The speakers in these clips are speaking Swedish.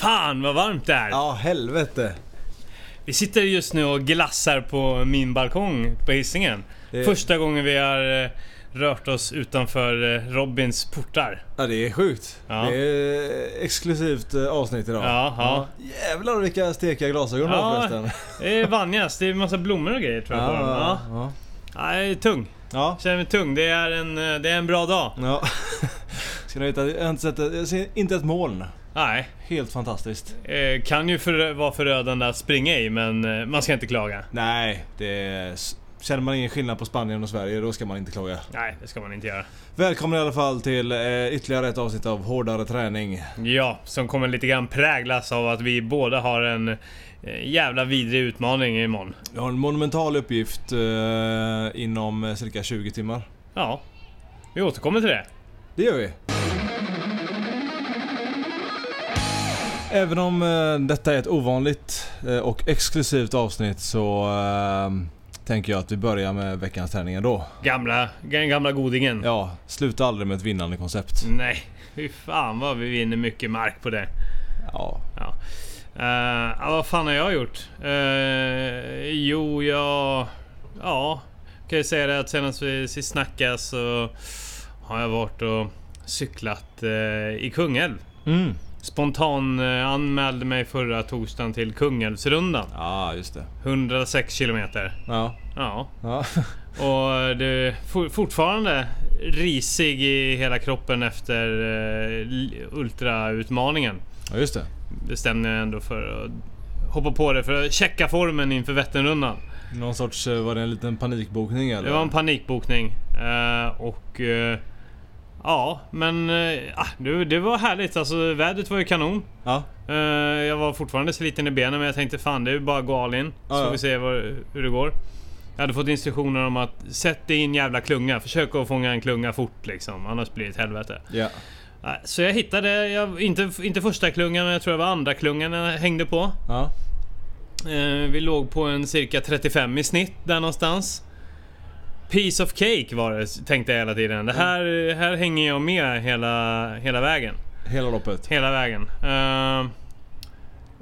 Fan vad varmt det är! Ja, helvete. Vi sitter just nu och glassar på min balkong på Hisingen. Det- Första gången vi har eh, rört oss utanför eh, Robins portar. Ja, det är sjukt. Ja. Det är exklusivt eh, avsnitt idag. Ja, ja. Jävlar vilka stekiga glasögon du har Ja. förresten. Det är Vanjas, det är massa blommor och grejer tror jag på dem. Ja. ja. Ja, jag är tung. ja. Känner mig tung. Det är en, eh, det är en bra dag. ja. Ska ni veta, jag har inte sett ett, jag ser inte ett moln. Nej, Helt fantastiskt. eh, kan ju för, vara förödande att springa i men eh, man ska inte klaga. Nej, det känner man ingen skillnad på Spanien och Sverige då ska man inte klaga. Nej, det ska man inte göra. Välkommen i alla fall till eh, ytterligare ett avsnitt av Hårdare träning. Ja, som kommer lite grann präglas av att vi båda har en eh, jävla vidrig utmaning imorgon. Jag har en monumental uppgift eh, inom eh, cirka 20 timmar. Ja, vi återkommer till det. Det gör vi. Även om eh, detta är ett ovanligt eh, och exklusivt avsnitt så eh, tänker jag att vi börjar med veckans träning ändå. Gamla, ga- gamla godingen. Ja, sluta aldrig med ett vinnande koncept. Nej, fy fan vad vi vinner mycket mark på det. Ja, Ja. Ja, vad fan har jag gjort? Uh, jo, jag... Ja, kan jag säga det att senast vi sist snackade så har jag varit och cyklat eh, i Kungälv. mm. Spontan eh, anmälde mig förra torsdagen till Kungälvsrundan. ja just det. 106 kilometer. Ja, Ja, ja. och det är for, fortfarande risig i hela kroppen efter eh, ultrautmaningen. ja just det. Bestämde jag ändå för att hoppa på det för att checka formen inför Vätternrundan. Någon sorts, eh, var det en liten panikbokning eller? Det var en panikbokning. eh, och... ja, men... ah, det, det var härligt. Alltså vädret var ju kanon. Ja, Eh, jag var fortfarande sliten i benen men jag tänkte fan det är ju bara att gå all in. Så Ja, vi se vad, hur det går. Jag hade fått instruktioner om att sätt dig i en jävla klunga. Försök att fånga en klunga fort liksom. Annars blir det ett helvete. ja. Nej, Så jag hittade, jag, inte, inte första klungan men jag tror det var andra klungan jag hängde på. ja. Eh, vi låg på en cirka 35 i snitt där någonstans. Piece of cake var det tänkte jag hela tiden. Det här, här hänger jag med hela, hela vägen. Hela loppet. Hela vägen. Eh,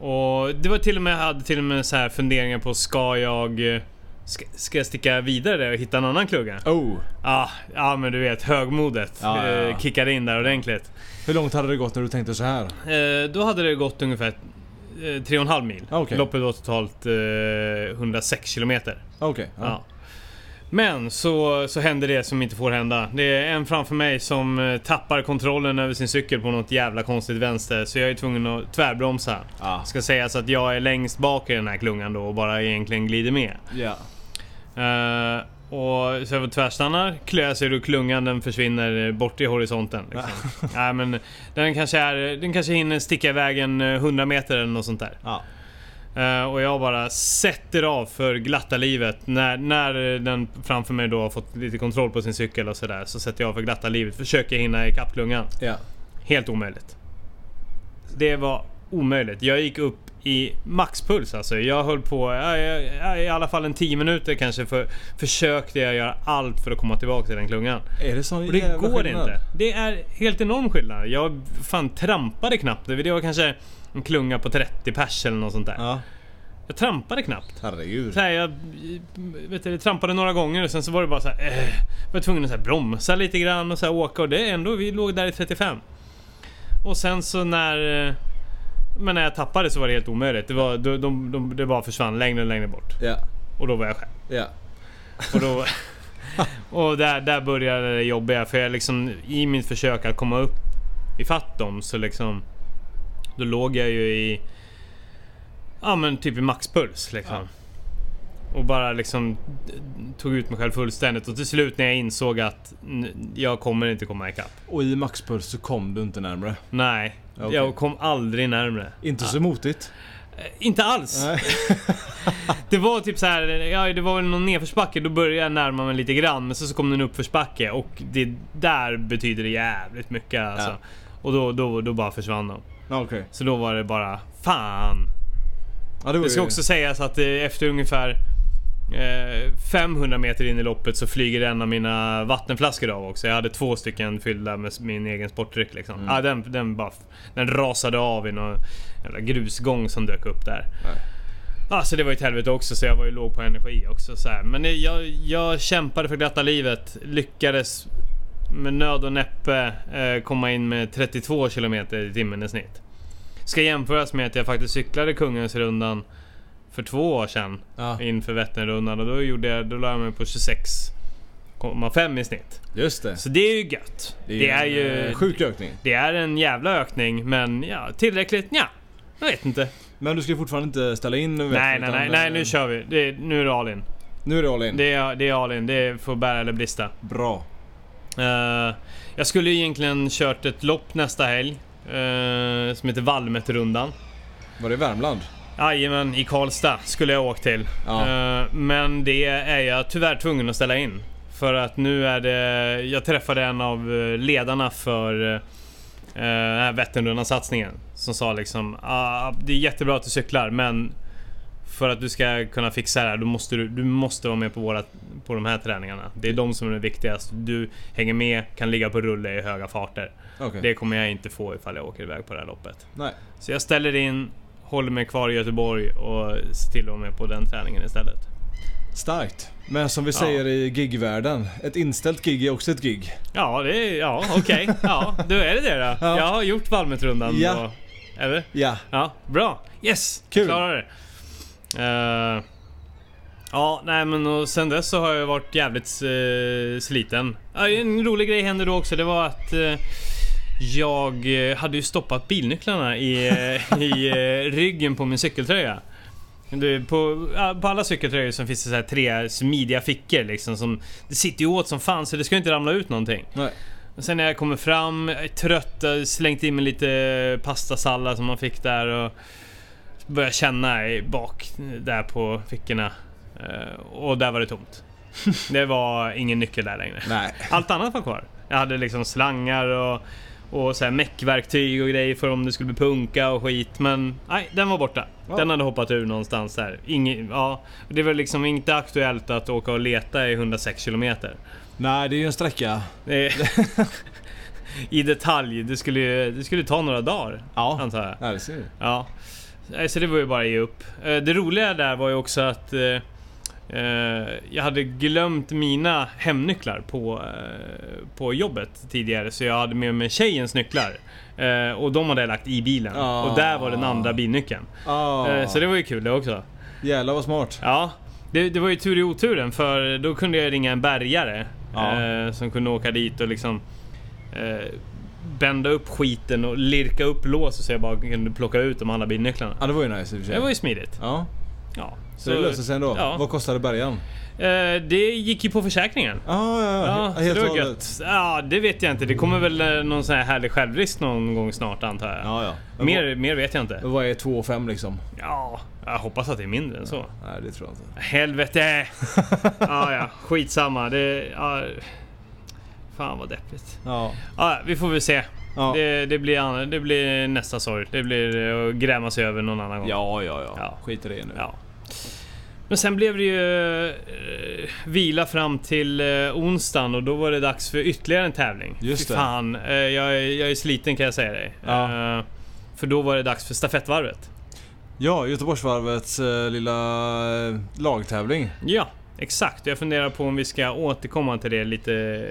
och det var till och med, jag hade till och med så här funderingar på ska jag... eh, Ska, ska jag sticka vidare där och hitta en annan klunga? Oh! Ja, ja men du vet högmodet Ja, ja, ja. eh, kickade in där ordentligt. Hur långt hade det gått när du tänkte så här? Eh, då hade det gått ungefär eh, 3,5 mil. Okej. Loppet var totalt eh, 106 kilometer. Okej. Ja. Men så, så händer det som inte får hända. Det är en framför mig som eh, tappar kontrollen över sin cykel på något jävla konstigt vänster. Så jag är tvungen att tvärbromsa. Ja. Ska sägas att jag är längst bak i den här klungan då och bara egentligen glider med. Eh, och så jag tvärstannar, klöar sig ur klungan, den försvinner bort i horisonten. Liksom. Nej men den kanske, är, den kanske hinner sticka iväg en eh, 100 meter eller något sånt där. Ja. Eh, och jag bara sätter av för glatta livet. När, när den framför mig då har fått lite kontroll på sin cykel och sådär. Så sätter jag av för glatta livet. Försöker hinna ikapp klungan. Ja. Helt omöjligt. Det var omöjligt. Jag gick upp i maxpuls alltså. Jag höll på i alla fall en 10 minuter kanske. För, försökte jag göra allt för att komma tillbaka till den klungan. Är det sån Och det går skillnad? inte. Det är helt enorm skillnad. Jag fan trampade knappt. Det var kanske en klunga på 30 pers eller något sånt där. Ja. Jag trampade knappt. Herregud. Så här, jag vet du, jag trampade några gånger och sen så var det bara så här, eh, var jag tvungen att så här bromsa lite grann och så här åka och det ändå, vi låg där i 35. Och sen så när... eh, Men när jag tappade så var det helt omöjligt. Det, var, de, de, de, det bara försvann längre och längre bort. Ja. Och då var jag själv. Ja. Och, då, och där, där började det jobbiga för jag liksom i mitt försök att komma upp i fatt dem så liksom Då låg jag ju i Ja men typ i maxpuls liksom. Och bara liksom tog ut mig själv fullständigt och till slut när jag insåg att jag kommer inte komma ikapp. Och i maxpuls så kom du inte närmre. Nej, Okej. jag kom aldrig närmre. Inte så motigt. Eh, Inte alls! Det var typ så här, ja det var väl någon nedförsbacke, då började jag närma mig lite grann. Men så, så kom det en uppförsbacke och det där betyder det jävligt mycket alltså. Ja. Och då, då, då bara försvann de. Okej. Så då var det bara, fan. Ja, det Det ska ju- också sägas att eh, efter ungefär Eh, 500 meter in i loppet så flyger en av mina vattenflaskor av också. Jag hade två stycken fyllda med min egen sportdryck liksom. Mm. Ah, den, den, bara, den rasade av i någon jävla grusgång som dök upp där. Nej. Ah, så det var ju ett helvete också så jag var ju låg på energi också så här. Men jag, jag kämpade för glatta livet. Lyckades med nöd och näppe eh, komma in med 32 km i timmen i snitt. Ska jämföras med att jag faktiskt cyklade Kungälvsrundan för två år sedan Ja, inför Vätternrundan och då gjorde jag, då la jag mig på 26,5 i snitt. just det. Så det är ju gött. Det är, en, ju... eh, Sjuk ökning. Det är en jävla ökning men ja, tillräckligt? Ja, jag vet inte. Men du ska fortfarande inte ställa in nu Nej, nej, nej, nej, eh, nu kör vi. Det, nu är det all in. Nu är det all in. Det är, det är all in. Det är för bära eller brista. Bra. Eh, jag skulle egentligen kört ett lopp nästa helg. eh, som heter Valmetrundan. Var det i Värmland? Jajamän, i Karlstad skulle jag åkt till. Ja. Eh, men det är jag tyvärr tvungen att ställa in. För att nu är det... Jag träffade en av ledarna för Vätternrundan-satsningen. Som sa liksom ah, Det är jättebra att du cyklar men för att du ska kunna fixa det här, då måste du, du måste vara med på, våra, på de här träningarna. Det är de som är det viktigaste. Du hänger med, kan ligga på rulle i höga farter. Okej. Det kommer jag inte få ifall jag åker iväg på det här loppet. Nej. Så jag ställer in, håller mig kvar i Göteborg och ser till att vara med på den träningen istället. Starkt. Men som vi Ja. säger i gigvärlden, ett inställt gig är också ett gig. Ja, det är... Ja, okej. Ja, då är det det då. Ja. Jag har gjort Valmetrundan. Ja. Eller? Ja. Ja, bra. Yes! Kul. Klarar det. Eh, ja, nej men och sen dess så har jag varit jävligt uh, sliten. Ja, en rolig grej hände då också. Det var att eh, jag hade ju stoppat bilnycklarna i, i ryggen på min cykeltröja. Du, på, på alla cykeltröjor så finns det så här tre smidiga fickor liksom som... Det sitter ju åt som fan så det ska inte ramla ut någonting. Nej. Sen när jag kommer fram, jag är trött, jag slängt in mig lite pastasallad som man fick där och börjar känna i bak där på fickorna. Eh, Och där var det tomt. Det var ingen nyckel där längre. Nej. Allt annat var kvar. Jag hade liksom slangar och, och så här meckverktyg och grejer för om det skulle bli punka och skit. Men nej, den var borta. Ja. Den hade hoppat ur någonstans där. Ingen, ja, det var liksom inte aktuellt att åka och leta i 106 kilometer. Nej, det är ju en sträcka. I detalj. Det skulle, det skulle ta några dagar, Ja. antar jag. Ja, det ser du. Ja. Så det var ju bara att ge upp. Eh, Det roliga där var ju också att eh, eh, jag hade glömt mina hemnycklar på, på jobbet tidigare. Så jag hade med mig tjejens nycklar. Och de hade jag lagt i bilen. Ah. Och där var den andra bilnyckeln. Ah. Eh, så det var ju kul det också. Jävlar vad smart. Ja, det, det var ju tur i oturen för då kunde jag ringa en bärgare eh, som kunde åka dit och liksom bända upp skiten och lirka upp lås så jag bara kunde plocka ut de andra bilnycklarna. Ja, det var ju nice i och för sig. Det var ju smidigt. Ja, Ja, så, det löste sig ändå. Ja. Vad kostade bärgaren? Eh, det gick ju på försäkringen. Ah, ja, ja, Ja, så Helt och hållet. Ja, det vet jag inte. Det kommer väl eh, någon sån här härlig självrisk någon gång snart antar jag. Ja, ja. Mer, mer vet jag inte. Vad, vad är 2 5 liksom? Ja, jag hoppas att det är mindre än så. Nej, det tror jag inte. Helvete! ja, ja, skitsamma. Det... Ja, fan vad deppigt. Ja. Ja, vi får väl se. Ja. Det, det, blir, det blir nästa sorg. Det blir eh, att gräma sig över någon annan gång. Ja, ja, ja. Ja. Skit i det nu. Ja. Men sen blev det ju eh, vila fram till eh, onsdagen och då var det dags för ytterligare en tävling. Just det. fan, eh, jag, är, jag är sliten kan jag säga dig. Ja. Eh, för då var det dags för stafettvarvet. Ja, Göteborgsvarvets eh, lilla eh, lagtävling. Ja, exakt. Jag funderar på om vi ska återkomma till det lite,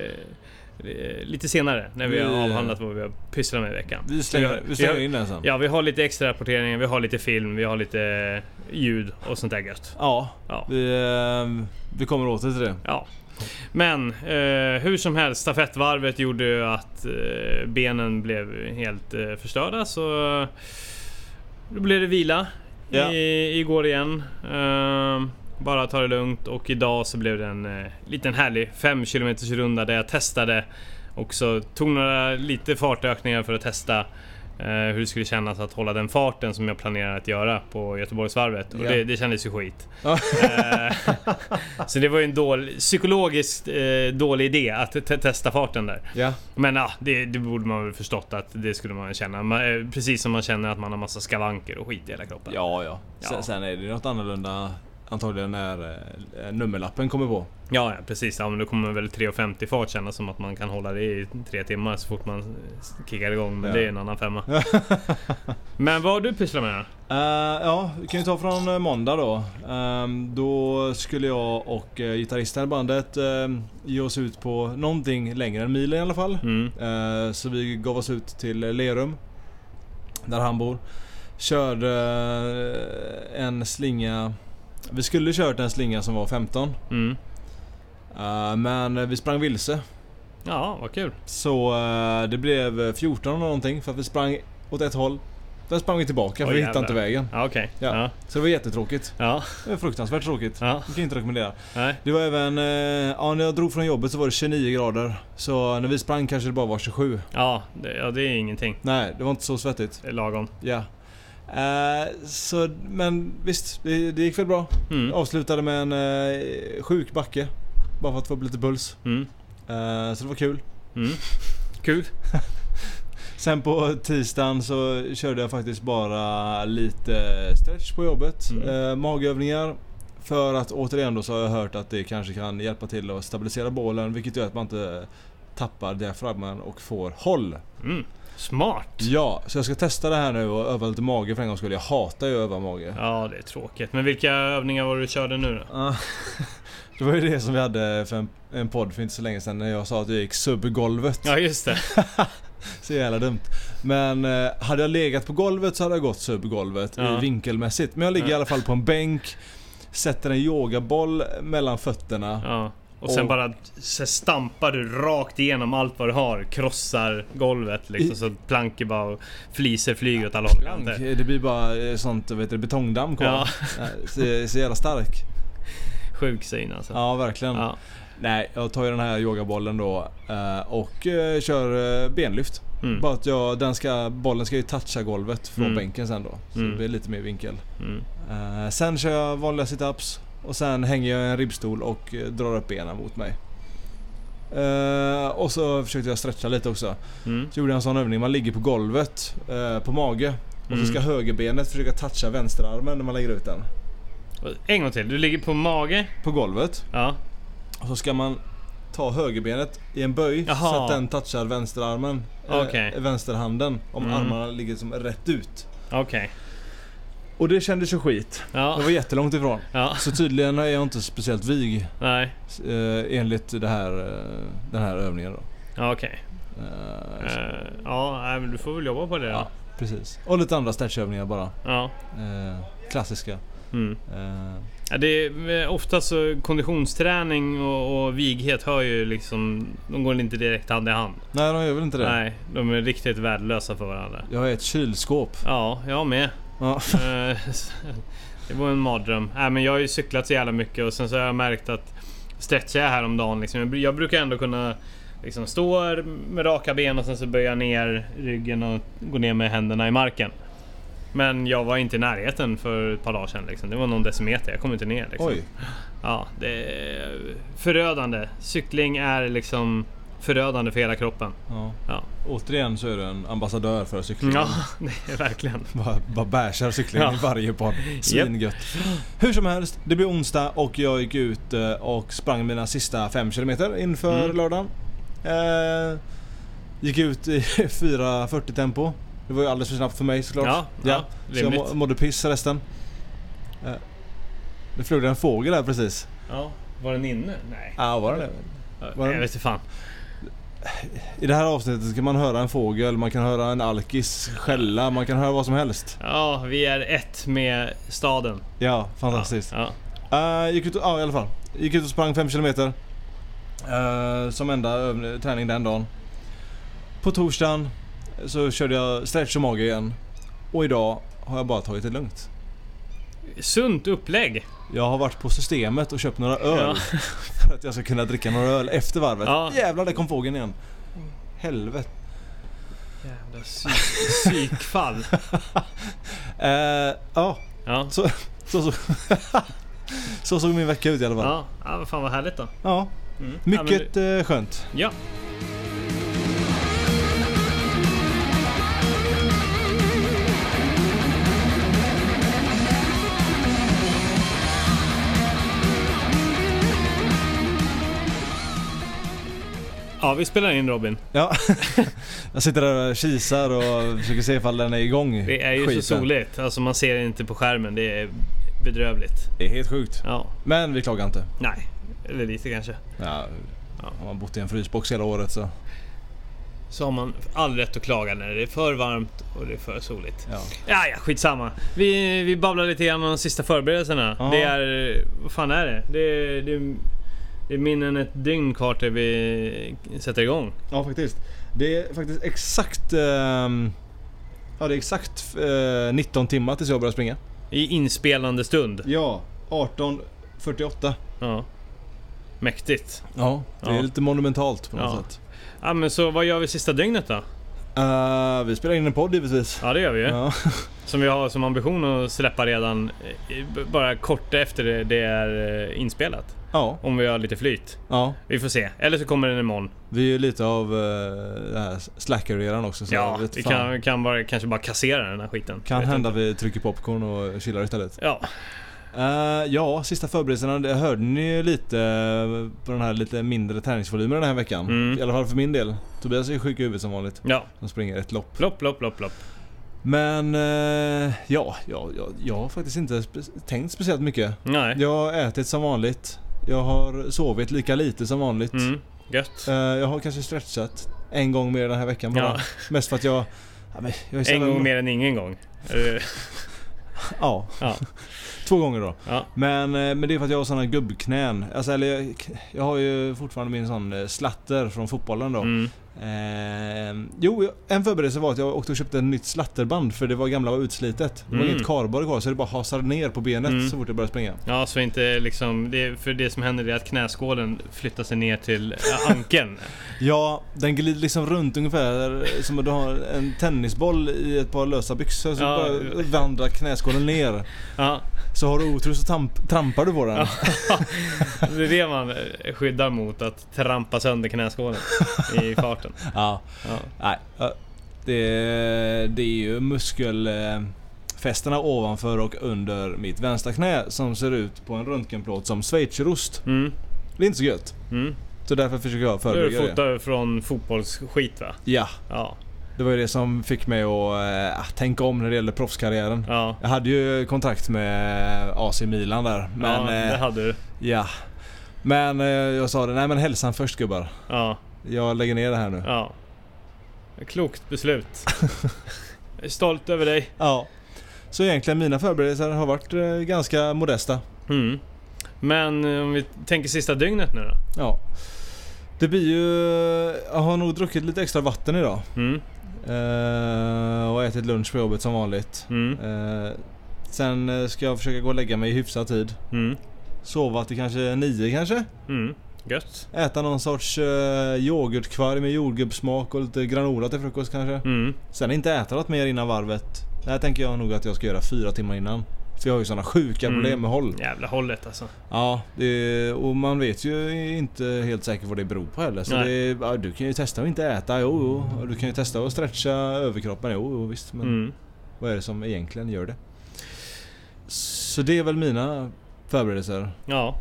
lite senare. När vi har avhandlat vad vi har pysslat med i veckan. Vi slänger, vi in den sen. Ja, vi har lite extra rapporteringar, vi har lite film, vi har lite ljud och sånt där gött. Ja, Ja. vi, eh, vi kommer åter till det. Ja. Men eh, hur som helst, stafettvarvet gjorde ju att eh, benen blev helt eh, förstörda så eh, då blev det vila Ja. i, igår igen. Bara ta det lugnt och idag så blev det en eh, liten härlig 5 km runda där jag testade också tog några lite fartökningar för att testa eh, hur det skulle kännas att hålla den farten som jag planerar att göra på Göteborgsvarvet. Och Ja. det, det kändes ju skit. Ja. Eh, så det var ju en dålig, psykologiskt eh, dålig idé att te- testa farten där. Ja, Men ja, det, det borde man väl förstått att det skulle man känna. Man, eh, precis som man känner att man har massa skavanker och skit i hela kroppen. ja, ja. Sen, sen är det något annorlunda antagligen när eh, nummerlappen kommer på. Ja, ja precis. Ja, men då kommer väl 3.50 fart kännas som att man kan hålla det i tre timmar så fort man kickar igång. Men Ja. det är en annan femma. men vad har du pysslat med? Eh, ja, vi kan ju ta från eh, måndag då. Ehm, då skulle jag och uh, gitarristen i bandet uh, ge oss ut på någonting längre än milen i alla fall. Mm. Eh, så vi gav oss ut till Lerum. Där han bor. Körde en slinga. Vi skulle kört en slinga som var 15. Mm. eh, men vi sprang vilse. Ja, vad kul. Så eh, det blev 14 eller någonting för att vi sprang åt ett håll. Sen sprang vi tillbaka för Oj, vi hittade inte vägen. Ja, okej. Ja. Ja. Så det var jättetråkigt. Ja. Det var fruktansvärt tråkigt. Ja. Det kan jag inte rekommendera. Nej. Det var även, eh, ja när jag drog från jobbet så var det 29 grader. Så när vi sprang kanske det bara var 27. Ja det, ja, det är ingenting. Nej, det var inte så svettigt. Det är lagom. Ja. Eh, så, men visst, det, det gick väl bra. Mm. Avslutade med en eh, sjuk backe. Bara för att få upp lite puls. Mm. Eh, så det var kul. Mm. Kul. Sen på tisdagen så körde jag faktiskt bara lite stretch på jobbet. Mm. Magövningar. För att återigen då så har jag hört att det kanske kan hjälpa till att stabilisera bålen vilket gör att man inte tappar diafragman och får håll. Mm. Smart. Ja, så jag ska testa det här nu och öva lite mage för en gångs skull. Jag hatar ju att öva mage. Ja, det är tråkigt. Men vilka övningar var det du körde nu då? Det var ju det som vi hade för en, en podd för inte så länge sedan när jag sa att jag gick subgolvet. Ja, just det. Så jävla dumt. Men eh, hade jag legat på golvet så hade jag gått subgolvet Ja. i vinkelmässigt. Men jag ligger Ja. i alla fall på en bänk, sätter en yogaboll mellan fötterna. Ja. Och sen Och- bara så stampar du rakt igenom allt vad du har. Krossar golvet liksom. I- Så plankor bara fliser flyger åt alla håll Plank, det blir bara eh, sånt vet du, betongdamm kvar. Ja. Så, så jävla stark. Sjuk syn alltså. Ja, verkligen. Ja. Nej, jag tar ju den här yogabollen då eh, och eh, kör benlyft. Mm. Bara att jag, den ska, bollen ska ju toucha golvet från Mm. bänken sen då. Så Mm. det blir lite mer vinkel. Mm. Sen kör jag vanliga situps och sen hänger jag i en ribbstol och eh, drar upp benen mot mig. Eh, och så försökte jag stretcha lite också. Mm. Så gjorde jag en sån övning. Man ligger på golvet eh, på mage. Och Mm. så ska högerbenet försöka toucha vänsterarmen när man lägger ut den. En gång till. Du ligger på mage. På golvet. Ja. Och så ska man ta högerbenet i en böj Jaha. så att den touchar vänsterarmen. eh, Okej. vänsterhanden. Om Mm. armarna ligger som rätt ut. Okej. Och det kändes ju skit. Ja. Det var jättelångt ifrån. Ja. Så tydligen är jag inte speciellt vig. Nej. Eh, enligt det här, eh, den här övningen då. Ja, okej. Eh, så- Eh, ja, men du får väl jobba på det då. ja, precis. Och lite andra stretchövningar bara. Ja. Eh, klassiska. Mm. Eh, Ja, det är eh, ofta så konditionsträning och, och vighet hör ju liksom... De går inte direkt hand i hand. nej, de gör väl inte det. Nej, de är riktigt värdelösa för varandra. Jag är ett kylskåp. Ja, jag med. Ja. Eh, det var en mardröm. Nej, men jag har ju cyklat så jävla mycket och sen så har jag märkt att stretchar jag häromdagen liksom. Jag brukar ändå kunna liksom stå med raka ben och sen så böja ner ryggen och gå ner med händerna i marken. Men jag var inte i närheten för ett par dagar sedan liksom. Det var någon decimeter, jag kom inte ner liksom. Oj. Ja, det är förödande. Cykling är liksom förödande för hela kroppen. Ja. Ja, Återigen så är du en ambassadör för cyklingen. ja det är verkligen. Bara, bara bashar cyklingen Ja. i varje podd. Svingött. Hur som helst, det blir onsdag och jag gick ut eh, och sprang mina sista 5 km inför Mm. lördagen. Eh, gick ut i 4.40 tempo. Det var ju alldeles för snabbt för mig såklart. Ja, ja, så jag må, mådde piss resten. Eh, det flög en fågel där precis. Ja, var den inne? Nej. Ja, var det det? Var Jag den- vet inte fan. I det här avsnittet kan man höra en fågel, man kan höra en alkis skälla, man kan höra vad som helst. Ja, vi är ett med staden. Ja, fantastiskt. Ja, ja. Uh, gick ut ja, i alla fall. Gick ut och sprang 5 km. Uh, som enda träning den dagen. På torsdagen så körde jag stretch och mage igen. Och idag har jag bara tagit det lugnt. Sunt upplägg. Jag har varit på systemet och köpt några öl. Ja. För att jag ska kunna dricka några öl efter varvet. Ja. Jävlar, där kom fågeln igen. Helvete. Jävla psyk, psykfall. Uh, ja, Ja. så, så, så, så såg min vecka ut i alla fall. Ja, ja vad fan vad härligt då. Ja, Mm. Ja, men mycket eh, skönt. Ja. Ja, vi spelar in Robin. Ja. jag sitter där och kisar och försöker se ifall den är igång. Det är ju Skiten. så soligt. Alltså man ser inte på skärmen. Det är bedrövligt. Det är helt sjukt. Ja, Men vi klagar inte. nej. Eller lite kanske. Ja. Har man bott i en frysbox hela året så... Så har man all rätt att klaga när det är för varmt och det är för soligt. Ja. Ja, ja, skitsamma. Vi, vi babblar lite grann om de sista förberedelserna. Ja. Det är... Vad fan är det? Det det är, det är mindre än ett dygn kvar till vi sätter igång. ja, faktiskt. Det är faktiskt exakt... ehm, ja, det är exakt eh, 19 timmar tills jag börjar springa. I inspelande stund. Ja, 18.48. Ja. Mäktigt. Ja, det är Ja. lite monumentalt på något Ja. sätt. Ja men så vad gör vi sista dygnet då? Eh, vi spelar in en podd givetvis. Ja det gör vi ju. Ja. Som vi har som ambition att släppa redan eh, bara kort efter det, är eh, inspelat. ja, Om vi har lite flyt. ja. Vi får se. Eller så kommer den imorgon. Vi är ju lite av uh, slacker-eran också. Så Ja, vi kan, kan bara, kanske bara kassera den här skiten. Kan hända inte. vi trycker popcorn och chillar istället. Ja, Eh, ja, sista förberedelserna. Det hörde ni ju lite eh, på den här lite mindre träningsvolymen den här veckan. Mm. I alla fall för min del. Tobias är ju sjuk i huvudet som vanligt. ja. Han springer ett lopp. Lopp, lopp, lopp, lopp. Men eh, ja, ja, ja, jag har faktiskt inte spe- tänkt speciellt mycket. Nej. Jag har ätit som vanligt. Jag har sovit lika lite som vanligt. Mm. Gött. Eh, jag har kanske stretchat en gång mer den här veckan bara. Ja. Mest för att jag... Ja, jag En gång mer än ingen gång. Ja, Ja. två gånger då. ja. Men, eh, men det är för att jag har såna gubbknän. Alltså, eller jag, jag har ju fortfarande min sån eh, slatter från fotbollen då. Mm. Eh, jo, en förberedelse var att jag åkte och köpte ett nytt slatterband för det var gamla var utslitet. Det var Mm. inget kardborre kvar så det bara hasade ner på benet Mm. så fort jag började springa. Ja, så inte liksom... Det, för det som händer är att knäskålen flyttar sig ner till äh, ankeln. Ja, den glider liksom runt ungefär som att du har en tennisboll i ett par lösa byxor så Ja. bara vandrar knäskålen ner. Ja, Så har du otur så tamp- trampar du på den. Det är det man skyddar mot. Att trampa sönder knäskålen i farten. Ja. Ja. Nej, det, det är ju muskelfästena ovanför och under mitt vänstra knä som ser ut på en röntgenplåt som schweizerost. Mm. Det är inte så gött. Mm. Så därför försöker jag förebygga du det. fotad från fotbollsskit va? Ja, Ja. det var ju det som fick mig att äh, tänka om när det gäller proffskarriären. Ja. Jag hade ju kontrakt med AC Milan där. Men, ja, eh, det hade du. ja. Men eh, jag sa det, nej men hälsan först gubbar. Ja. Jag lägger ner det här nu. Ja. Klokt beslut. Jag är stolt över dig. Ja. Så egentligen mina förberedelser har varit eh, ganska modesta. Mm. Men eh, om vi tänker sista dygnet nu då? Ja. Det blir ju... Jag har nog druckit lite extra vatten idag. Mm. Eh, och ätit lunch på jobbet som vanligt. Mm. Eh, sen ska jag försöka gå och lägga mig i hyfsad tid. Mm. Sova till kanske nio kanske. Mm. Gött. Äta någon sorts uh, yoghurtkvarg med jordgubbssmak och lite granola till frukost kanske. Mm. Sen inte äta något mer innan varvet. Det här tänker jag nog att jag ska göra fyra timmar innan. För jag har ju sådana sjuka Mm. problem med håll. Jävla hållet alltså. Ja, det, och man vet ju inte helt säkert vad det beror på heller. Så det, ja, du kan ju testa att inte äta, jo, jo. Du kan ju testa att stretcha överkroppen, jo, jo visst. Men Mm. vad är det som egentligen gör det? Så det är väl mina förberedelser. Ja.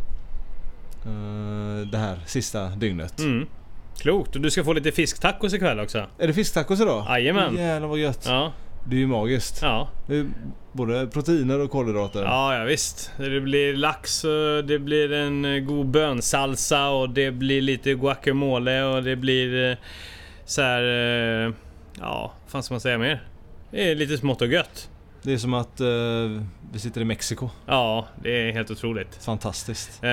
Eh, det här sista dygnet. Mm. Klokt. Och du ska få lite fisktacos ikväll också. Är det fisktacos idag? Jajamän. Jävlar vad gött. Ja. Det är ju magiskt. Ja. Både proteiner och kolhydrater. Ja, ja visst. Det blir lax det blir en god bönsalsa och det blir lite guacamole och det blir eh, så här. eh, Ja, vad fan ska man säga mer? Det är lite smått och gött. Det är som att eh, vi sitter i Mexiko. Ja, det är helt otroligt. Fantastiskt. Eh,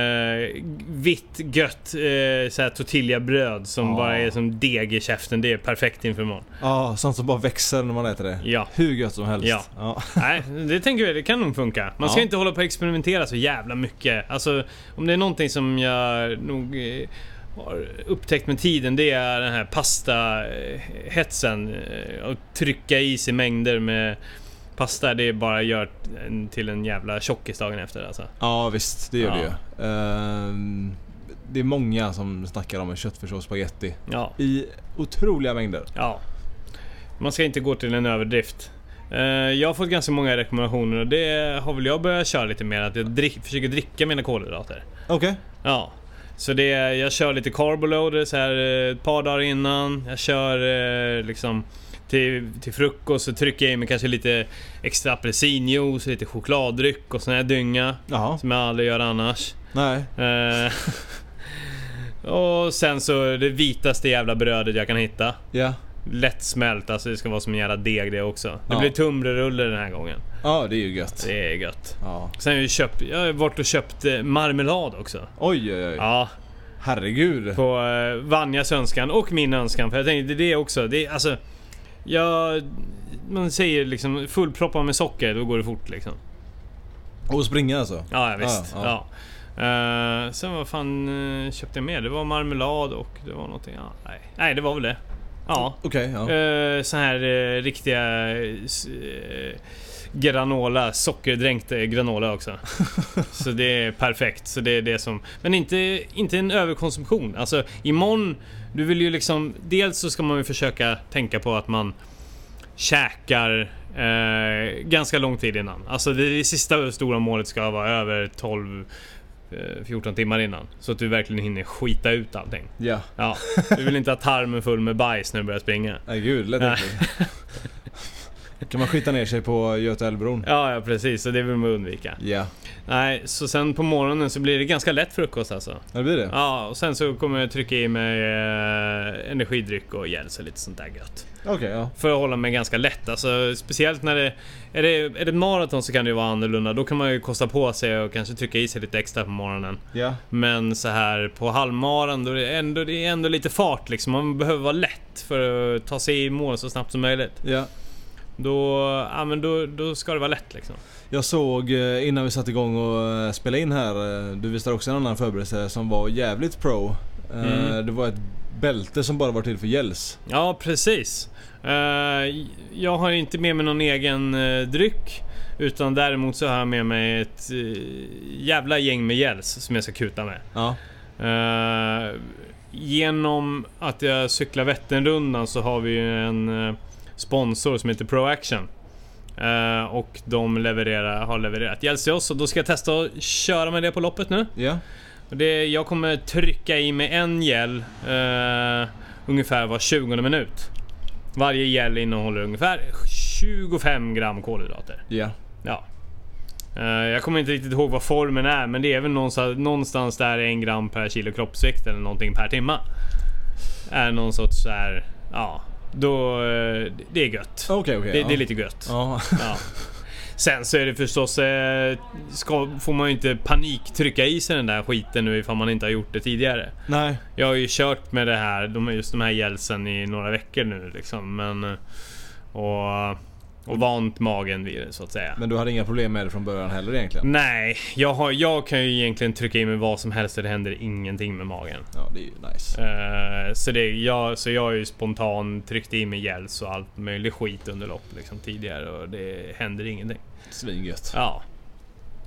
vitt gött eh, så här tortillabröd som Ja. bara är som deg i käften. Det är perfekt inför imorgon. Ja, sånt som bara växer när man äter det. Ja. Hur gött som helst. Ja. ja. Nej, det tänker jag, det kan nog funka. Man ska Ja. inte hålla på och experimentera så jävla mycket. Alltså, om det är någonting som jag nog eh, har upptäckt med tiden, det är den här pastahetsen. Eh, att trycka i sig mängder med pasta, det bara gör till en jävla tjockis dagen efter alltså. Ja visst, det gör Ja. det ju. Ehm, det är många som snackar om en köttfärssås och spaghetti. Ja, I otroliga mängder. ja. Man ska inte gå till en överdrift. Eh, Jag har fått ganska många rekommendationer och det har väl jag börjat köra lite mer. Att jag drick, försöker dricka mina kolhydrater. Okej. Ja. Så det, jag kör lite carboloader så här eh, ett par dagar innan. Jag kör eh, liksom till, till frukost så trycker jag i mig kanske lite extra apelsinjuice, lite chokladdryck och sån här dynga. Jaha. Som jag aldrig gör annars. Nej. Eh, och sen så det vitaste jävla brödet jag kan hitta. Ja. Lättsmält, alltså det ska vara som en jävla deg det också. Det Ja. blir tunnbrödsrulle den här gången. Ja, det är ju gött. Det är gött. Ja. Sen har jag köpt, jag har varit och köpt eh, marmelad också. Oj, oj, oj. Ja, Herregud. på eh, Vanjas önskan och min önskan. För jag tänkte det är också, det är alltså... Jag... Man säger liksom fullproppad med socker, då går det fort liksom. Och springa alltså? Ja, ja visst. Ja, Ja, ja. Eh, sen vad fan eh, köpte jag mer? Det var marmelad och det var någonting... Ja, nej. nej, det var väl det. Ja. Okej, ja. Uh, så här riktiga granola, sockerdränkt granola också. så det är perfekt. Så det är det som... Men inte, inte en överkonsumtion. Alltså imorgon, du vill ju liksom... Dels så ska man ju försöka tänka på att man käkar eh, ganska lång tid innan. Alltså det, det sista stora målet ska vara över 12 eh, 14 timmar innan. Så att du verkligen hinner skita ut allting. Ja. Ja, du vill inte ha tarmen full med bajs när du börjar springa. Nej gud, lätt Nej. Kan man skita ner sig på Göta älvbron? Ja, ja precis. Så det vill man undvika. Ja. Nej, så sen på morgonen så blir det ganska lätt frukost alltså. Ja, det blir det? Ja, och sen så kommer jag trycka i mig eh, energidryck och gels och lite sånt där gött. Okej, ja. För att hålla mig ganska lätt. Alltså, speciellt när det... Är det, är det maraton så kan det ju vara annorlunda. Då kan man ju kosta på sig och kanske trycka i sig lite extra på morgonen. Ja. Men så här på halvmaran då är det ändå, det är ändå lite fart liksom. Man behöver vara lätt för att ta sig i mål så snabbt som möjligt. Ja. Då, ja, men då, då ska det vara lätt liksom. Jag såg eh, innan vi satte igång och eh, spelade in här, eh, du visade också en annan förberedelse som var jävligt pro. Mm. Det var ett bälte som bara var till för gälls. Ja, precis. Jag har inte med mig någon egen dryck. Utan däremot så har jag med mig ett jävla gäng med gels som jag ska kuta med. Ja. Genom att jag cyklar Vätternrundan så har vi ju en sponsor som heter ProAction. Eh, och de levererar, har levererat gels till oss och då ska jag testa att köra med det på loppet nu. Ja. Och det, jag kommer trycka i mig en gel eh, ungefär var 20 minut. Varje gel innehåller ungefär 25 gram kolhydrater. Ja. Ja. Eh, jag kommer inte riktigt ihåg vad formen är men det är väl någonstans, någonstans där en gram per kilo kroppsvikt eller någonting per timma. Är någon sorts så här, ja. Då, eh, det är gött. Okej, okej. det, ja. det är lite gött. Ja. Ja. Sen så är det förstås... Eh, ska, får man ju inte paniktrycka i sig den där skiten nu ifall man inte har gjort det tidigare. Nej. Jag har ju kört med det här, de, just de här gelsen i några veckor nu liksom. Men... eh, Och, och vant magen vid det så att säga. Men du hade inga problem med det från början heller egentligen? Nej, jag, har, jag kan ju egentligen trycka i mig vad som helst och det händer ingenting med magen. Ja, det är ju nice. Eh, så, det, jag, så jag har ju spontant tryckt i mig gels och allt möjligt skit under lopp liksom, tidigare och det händer ingenting. Svingött. Ja.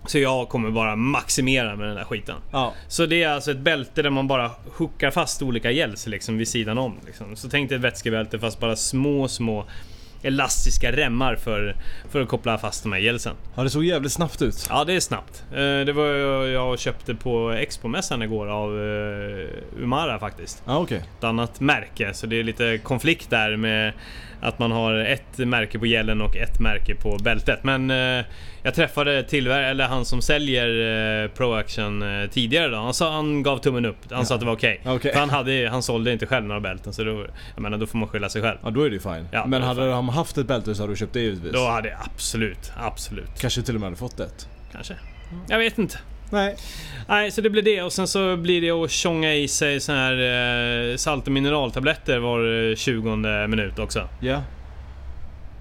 Så jag kommer bara maximera med den där skiten. Ja. Så det är alltså ett bälte där man bara hookar fast olika gels liksom vid sidan om. Liksom. Så tänk dig ett vätskebälte fast bara små, små elastiska remmar för, för att koppla fast de här gelsen. Ja, det såg jävligt snabbt ut. Ja, det är snabbt. Eh, Det var jag jag köpte på Expo-mässan igår av eh, Umara faktiskt. Ja, okej. Ett annat märke, så det är lite konflikt där med att man har ett märke på gällen och ett märke på bältet. Men eh, jag träffade tillverkaren, eller han som säljer eh, Pro Action eh, tidigare då. Han, sa, han gav tummen upp. Han sa att det var okej. Okej. För han, hade, han sålde inte själv några bälten så då, jag menar, då får man skylla sig själv. Ja, då är det ju fine. Ja, Men hade de haft ett bälte så hade du köpt det givetvis. Då hade jag absolut, absolut. Kanske till och med hade fått ett. Kanske. Jag vet inte. Nej. Nej, så det blir det och sen så blir det att tjonga i sig sån här eh, salt och mineraltabletter var eh, 20 minut också. Ja.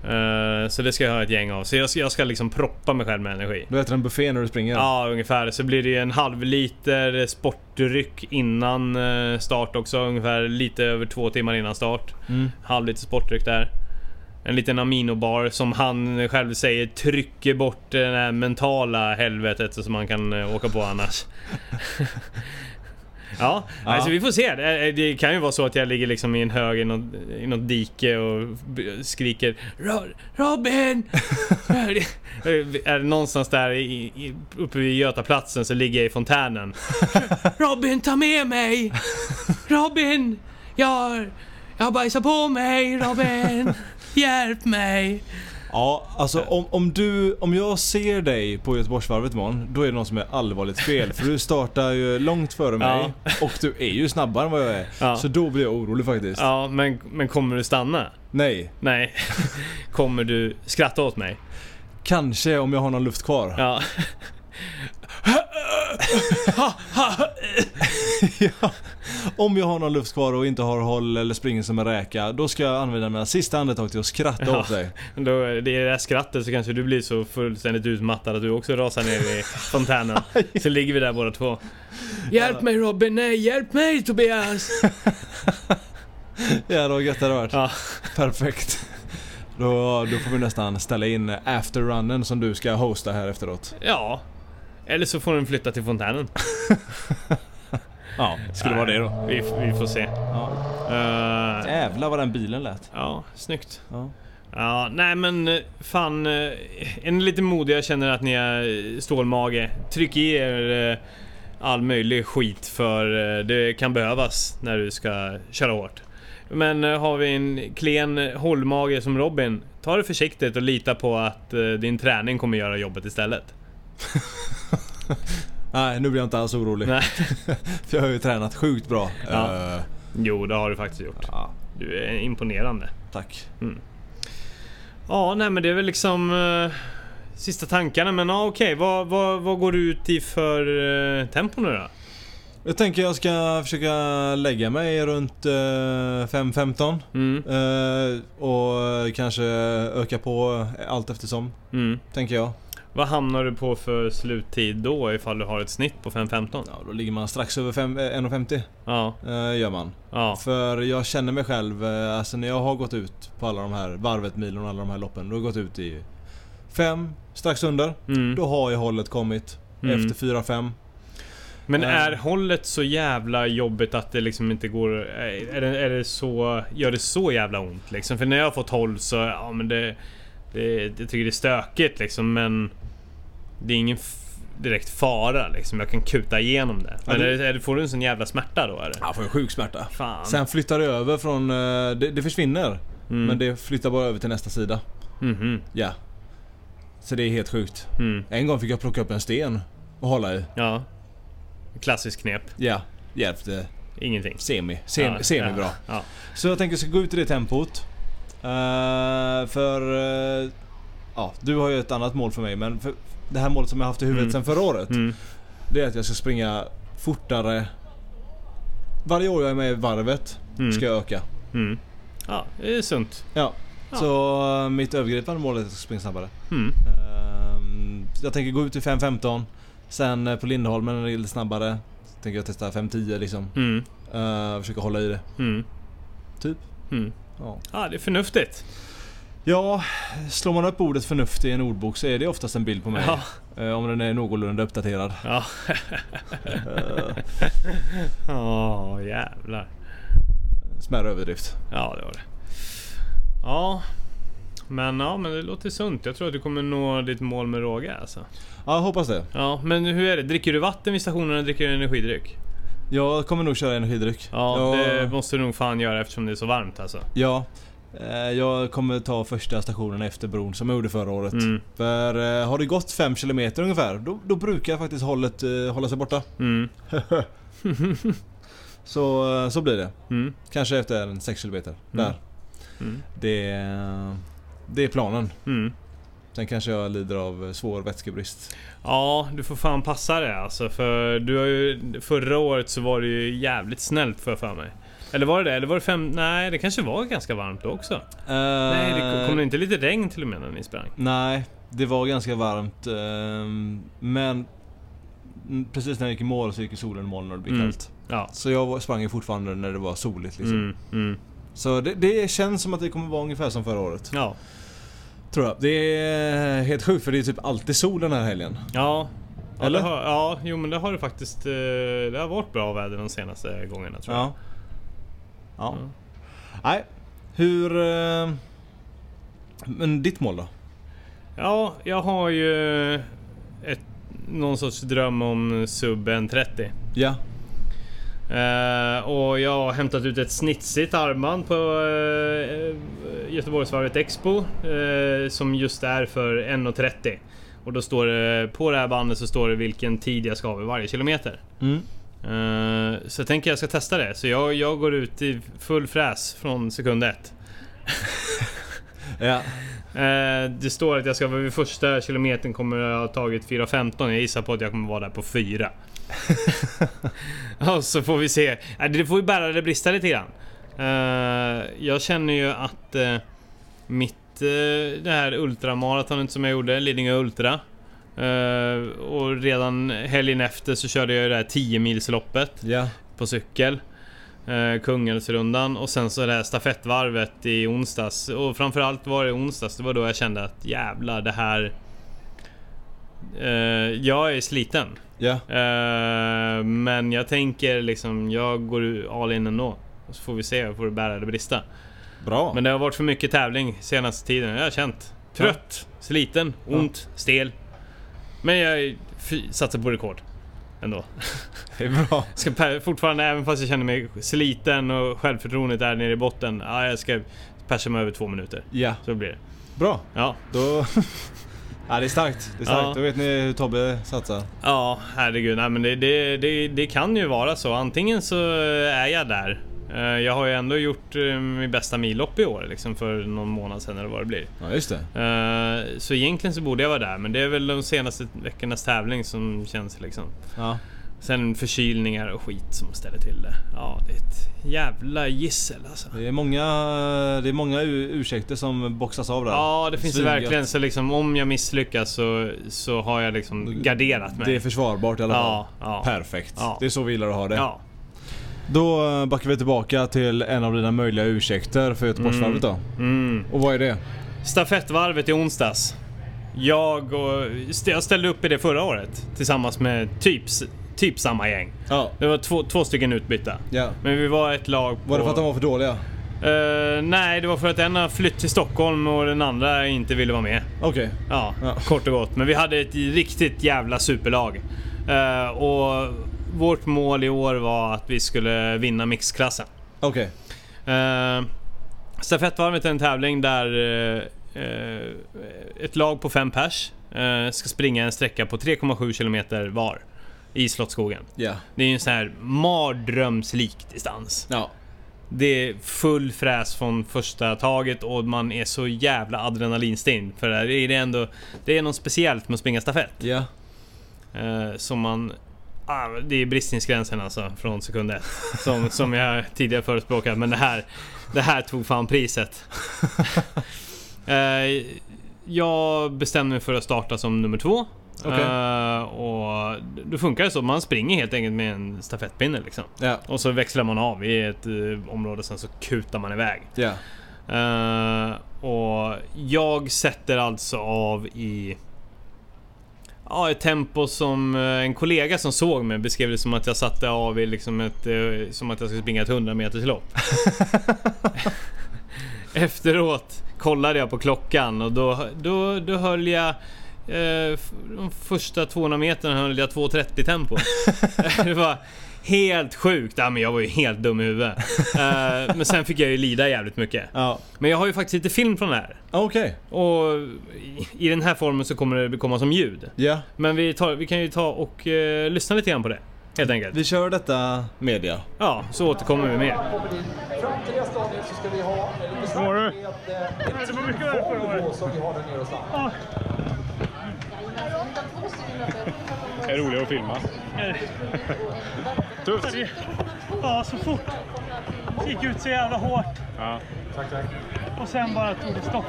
Eh, så det ska jag ha ett gäng av. Så jag ska, jag ska liksom proppa mig själv med energi. Du äter en buffé när du springer? Ja, ungefär. Så blir det en halv liter sportdryck innan eh, start också. Ungefär lite över två timmar innan start. Mm. Halv liter sportdryck där. En liten aminobar som han själv säger trycker bort det här mentala helvetet som man kan eh, åka på annars. Ja, Ja. alltså vi får se. Det, det kan ju vara så att jag ligger liksom i en hög i något, i något dike och skriker "Ro- Robin! är det någonstans där i, uppe vid Götaplatsen så ligger jag i fontänen. Robin, ta med mig! Robin! Jag, jag har bajsat på mig, Robin! Hjälp mig! Ja, alltså om, om du, om jag ser dig på Göteborgsvarvet imorgon, då är det någon som är allvarligt fel. För du startar ju långt före mig och du är ju snabbare än vad jag är. Ja. Så då blir jag orolig faktiskt. Ja, men, men kommer du stanna? Nej, Nej. Kommer du skratta åt mig? kanske om jag har någon luft kvar. Ja. Ja. Om jag har någon luft kvar och inte har håll eller springer som en räka, då ska jag använda mina sista andetag till att skratta Ja. åt dig. Då, det är det där skrattet så kanske du blir så fullständigt utmattad att du också rasar ner i fontänen. Så ligger vi där båda två. Hjälp mig Robin, nej hjälp mig Tobias! Ja, då gött det hade varit. Ja, Perfekt. Då, då får vi nästan ställa in afterrunnen som du ska hosta här efteråt. ja. Eller så får den flytta till fontänen. Ja, skulle vara det då. Vi, vi får se. Ja. Uh, Jävlar vad den bilen lät. ja, snyggt. Ja. Ja, nej men eh, fan. eh, Är ni lite modiga känner att ni eh, stålmage. Tryck i er all möjlig skit för det kan behövas när du ska köra hårt. Men har vi en klen hållmage som Robin, ta det försiktigt och lita på att din träning kommer göra jobbet istället. Nej, nu blir jag inte alls orolig. Nej. För jag har ju tränat sjukt bra. Ja. Eh, Jo, det har du faktiskt gjort. ja Du är imponerande. tack. Ja, nej men det är väl liksom eh, sista tankarna. Men ja, okej, vad, vad, vad går du ut i för eh, tempo nu då? Jag tänker jag ska försöka lägga mig runt eh, 5.15. Mm, och kanske öka på allt eftersom, mm. tänker jag. Vad hamnar du på för sluttid då ifall du har ett snitt på 5.15? Ja, då ligger man strax över fem- eh, 1.50. Ja, Eh, gör man. ja, För jag känner mig själv, eh, alltså när jag har gått ut på alla de här varvet milen och alla de här loppen. Då har jag gått ut i 5, strax under. mm. Då har ju hållet kommit. Mm. Efter 4-5. Men Eh. är hållet så jävla jobbigt att det liksom inte går... Är det, är det så... Gör det så jävla ont liksom? För när jag har fått håll så, ja men det... det jag tycker det är stökigt liksom men... Det är ingen direkt fara liksom. Jag kan kuta igenom det. Men Ja, det, är får du en sån jävla smärta då eller? Ja, får en sjuk smärta. Fan. Sen flyttar det över från, eh, det, det försvinner. Mm. Men det flyttar bara över till nästa sida. Mhm. Ja. Så det är helt sjukt. Mm. En gång fick jag plocka upp en sten och hålla i. Ja. Klassiskt knep. Ja, hjälpte Ingenting. semi. Semi, Ja, semi bra. Ja. Så jag tänker jag ska gå ut i det tempot. Eh, för... eh, ja, du har ju ett annat mål för mig men för det här målet som jag haft i huvudet Mm. sedan förra året. Mm. Det är att jag ska springa fortare. Varje år jag är med i varvet Mm. ska jag öka. Mm. Ja, det är sunt. Ja. Ja. Så eh, mitt övergripande mål är att jag ska springa snabbare. Mm. Ehm, jag tänker gå ut i 5.15. Sen på Lindholmen är det lite snabbare. Tänker jag testa 5.10 liksom. Mm. Uh, försöka hålla i det. Mm. Typ. Ja. Ja, det är förnuftigt. ja, slår man upp ordet förnuft i en ordbok så är det oftast en bild på mig. Ja. Eh, om den är någorlunda uppdaterad. Ja. Ja, jävlar. smärre överdrift. Ja, det var det. Ja. Men ja, men det låter sunt. Jag tror att du kommer nå ditt mål med råge alltså. Ja, jag hoppas det. Ja, men hur är det? Dricker du vatten vid stationen eller dricker du energidryck? Jag kommer nog köra energidryck. Ja, jag, det måste du nog fan göra eftersom det är så varmt alltså. Ja. Eh, Jag kommer ta första stationen efter bron som jag gjorde förra året. Mm. För eh, har det gått 5 km ungefär, då, då brukar faktiskt hållet eh, hålla sig borta. Mm. Så, så blir det. Mm. Kanske efter en 6 km. Där. Mm. Det, det är planen. Sen kanske jag lider av svår vätskebrist. Ja, du får fan passa det alltså. För du har ju... Förra året så var det ju jävligt snällt för för mig. Eller var det det? Eller var det fem... Nej, det kanske var ganska varmt då också. Nej, det kom det inte lite regn till och med när ni sprang? Nej, det var ganska varmt. ehm, Men precis när jag gick i mål så gick ju solen i moln och det blev Mm. kallt. Ja. Så jag sprang ju fortfarande när det var soligt liksom. Mm, mm. Så det, det känns som att det kommer vara ungefär som förra året. Ja. Tror jag. Det är helt sjukt för det är typ alltid sol den här helgen. Ja. Ja, Eller? Det har, ja, jo men det har det faktiskt. eh, Det har varit bra väder de senaste gångerna tror jag. Ja. Ja. Ja. Nej, hur... eh, Men ditt mål då? Ja, jag har ju ett, någon sorts dröm om sub 130. Ja. Eh, och jag har hämtat ut ett snitsigt armband på uh, Göteborgsvarvet Expo. eh, som just är för 1.30. Och då står det, på det här bandet så står det vilken tid jag ska ha vid varje kilometer. Mm. Eh, så jag tänker jag ska testa det. Så jag, jag går ut i full fräs från sekund ett. Ja. Eh, det står att jag ska vid första kilometern kommer jag ha tagit 4.15. Jag gissar på att jag kommer vara där på 4. Och så får vi se. Det får ju bära eller brista lite grann. Eh, jag känner ju att eh, mitt eh, det här ultramaratonet som jag gjorde, Lidingö Ultra. och redan helgen efter så körde jag ju det här 10 milsloppet Ja. på cykel. Kungälvsrundan och sen så det här stafettvarvet i onsdags. Och framförallt var det onsdags, det var då jag kände att jävlar det här... Eh, jag är sliten. Ja. Eh, men jag tänker liksom, jag går all in ändå. Och så får vi se, får det bära eller brista. Bra. Men det har varit för mycket tävling senaste tiden. Jag har känt trött, sliten, ont, stel. Men jag satsar på rekord. Ändå. Det är bra. Ska fortfarande, även fast jag känner mig sliten och självförtroendet är nere i botten. Ja, jag ska persa mig över två minuter. Ja. Så blir det. Bra. Ja. Då... ja, det är starkt. Det är starkt. Ja. Då vet ni hur Tobbe satsar. Ja, herregud. Nej, men det, det, det, det kan ju vara så. Antingen så är jag där. Eh, Jag har ju ändå gjort eh, mitt bästa millopp i år, liksom för någon månad sedan eller vad det blir. Ja, just det. Eh, Så egentligen så borde jag vara där, men det är väl de senaste veckornas tävling som känns liksom. Ja. Sen förkylningar och skit som ställer till det. Ja, det är ett jävla gissel alltså. Det är många, det är många ursäkter som boxas av där. Ja, det finns det verkligen. Så liksom om jag misslyckas så, så har jag liksom garderat mig. Det är försvarbart i alla fall. Ja, ja. Perfekt. Ja. Det är så vi gillar att ha det. Ja. Då eh, backar vi tillbaka till en av dina möjliga ursäkter för Göteborgsvarvet då. Mm. Och vad är det? Stafettvarvet i onsdags. Jag och... Jag ställde upp i det förra året tillsammans med typ, typ samma gäng. Ja. Det var två, två stycken utbytta. ja. Men vi var ett lag på... Var det för att de var för dåliga? Eh, nej, det var för att en har flytt till Stockholm och den andra inte ville vara med. Okej. Ja, Ja. kort och gott. Men vi hade ett riktigt jävla superlag. Eh, och vårt mål i år var att vi skulle vinna mixklassen. Okej. Uh, stafettvarvet är en tävling där eh, eh, ett lag på fem pers eh, ska springa en sträcka på 3,7 km var i Slottsskogen. Ja. Det är ju en sån här mardrömslik distans. Ja. Det är full fräs från första taget och man är så jävla adrenalinstinn. För det är det ändå... Det är något speciellt med att springa stafett. Ja. Eh, som man... Ah, det är bristningsgränsen alltså, från sekund ett. Som, som jag tidigare förespråkat, men det här... Det här tog fan priset. Eh, jag bestämde mig för att starta som nummer två. Okej. Eh, och då funkar det så, man springer helt enkelt med en stafettpinne liksom. Ja. Och så växlar man av i ett eh, område, sen så kutar man iväg. Ja. Eh, och jag sätter alltså av i Ja, ett tempo som eh, en kollega som såg mig beskrev det som att jag satte av i liksom ett... Som att jag skulle springa ett 100 meters lopp. Efteråt kollade jag på klockan och då, då, då höll jag... Eh, de första 200 meterna höll jag 2.30 tempo. det var helt sjukt. Ja, men jag var ju helt dum i huvudet. Eh, men sen fick jag ju lida jävligt mycket. Ja. Men jag har ju faktiskt lite film från det här. Okej. Och i- i den här formen så kommer det komma som ljud. Ja. Men vi, tar, vi kan ju ta och eh, lyssna lite grann på det. Helt enkelt. Vi kör detta media. Ja, så återkommer vi med. Fram till det stadiet så ska vi ha lite med eh, Det var mycket värre förra året. som vi har där nere och stanna. Det är roligare att filma. Tufft. Ja, så fort. Det gick ut så jävla hårt Ja. och sen bara tog det stopp.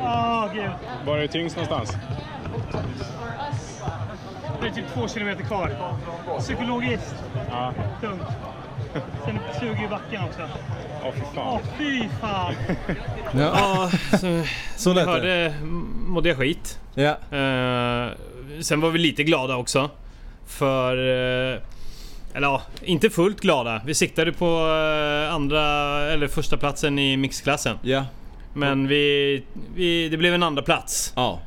Åh, gud. Var är det tyngst någonstans? Det är typ två kilometer kvar. Psykologiskt Ja. tungt. Sen suger ju backen också. Åh fy Åh fan. fy fan! Ja, Ja, så, så lät det. hörde mådde jag skit. Ja. Eh, sen var vi lite glada också. För... eh, eller ja, inte fullt glada. Vi siktade på eh, andra, eller första platsen i mixklassen. Ja. Men vi, vi... Det blev en andra plats. Ja.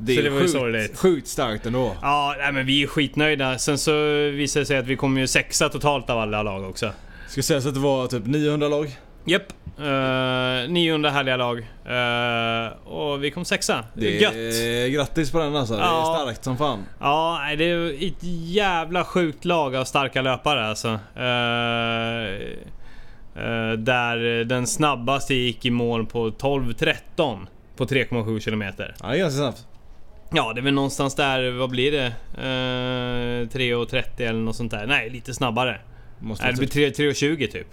Det Så är det var ju sjukt, sorgligt. sjukt starkt ändå. Ja, nej, men vi är skitnöjda. Sen så visade det sig att vi kom ju sexa totalt av alla lag också. Ska sägas att det var typ 900 lag. Japp. Uh, 900 härliga lag. Eh, och vi kom sexa. Det är gött. grattis på den alltså. Det Ja. är starkt som fan. Ja, det är ett jävla sjukt lag av starka löpare alltså. Eh, eh, där den snabbaste gick i mål på 12.13 på 3,7 kilometer. Ja, det är ganska snabbt. Ja, det är väl någonstans där, vad blir det? Uh, 3.30 eller något sånt där. Nej, lite snabbare. Måste Nej, det blir 3 3.20 typ.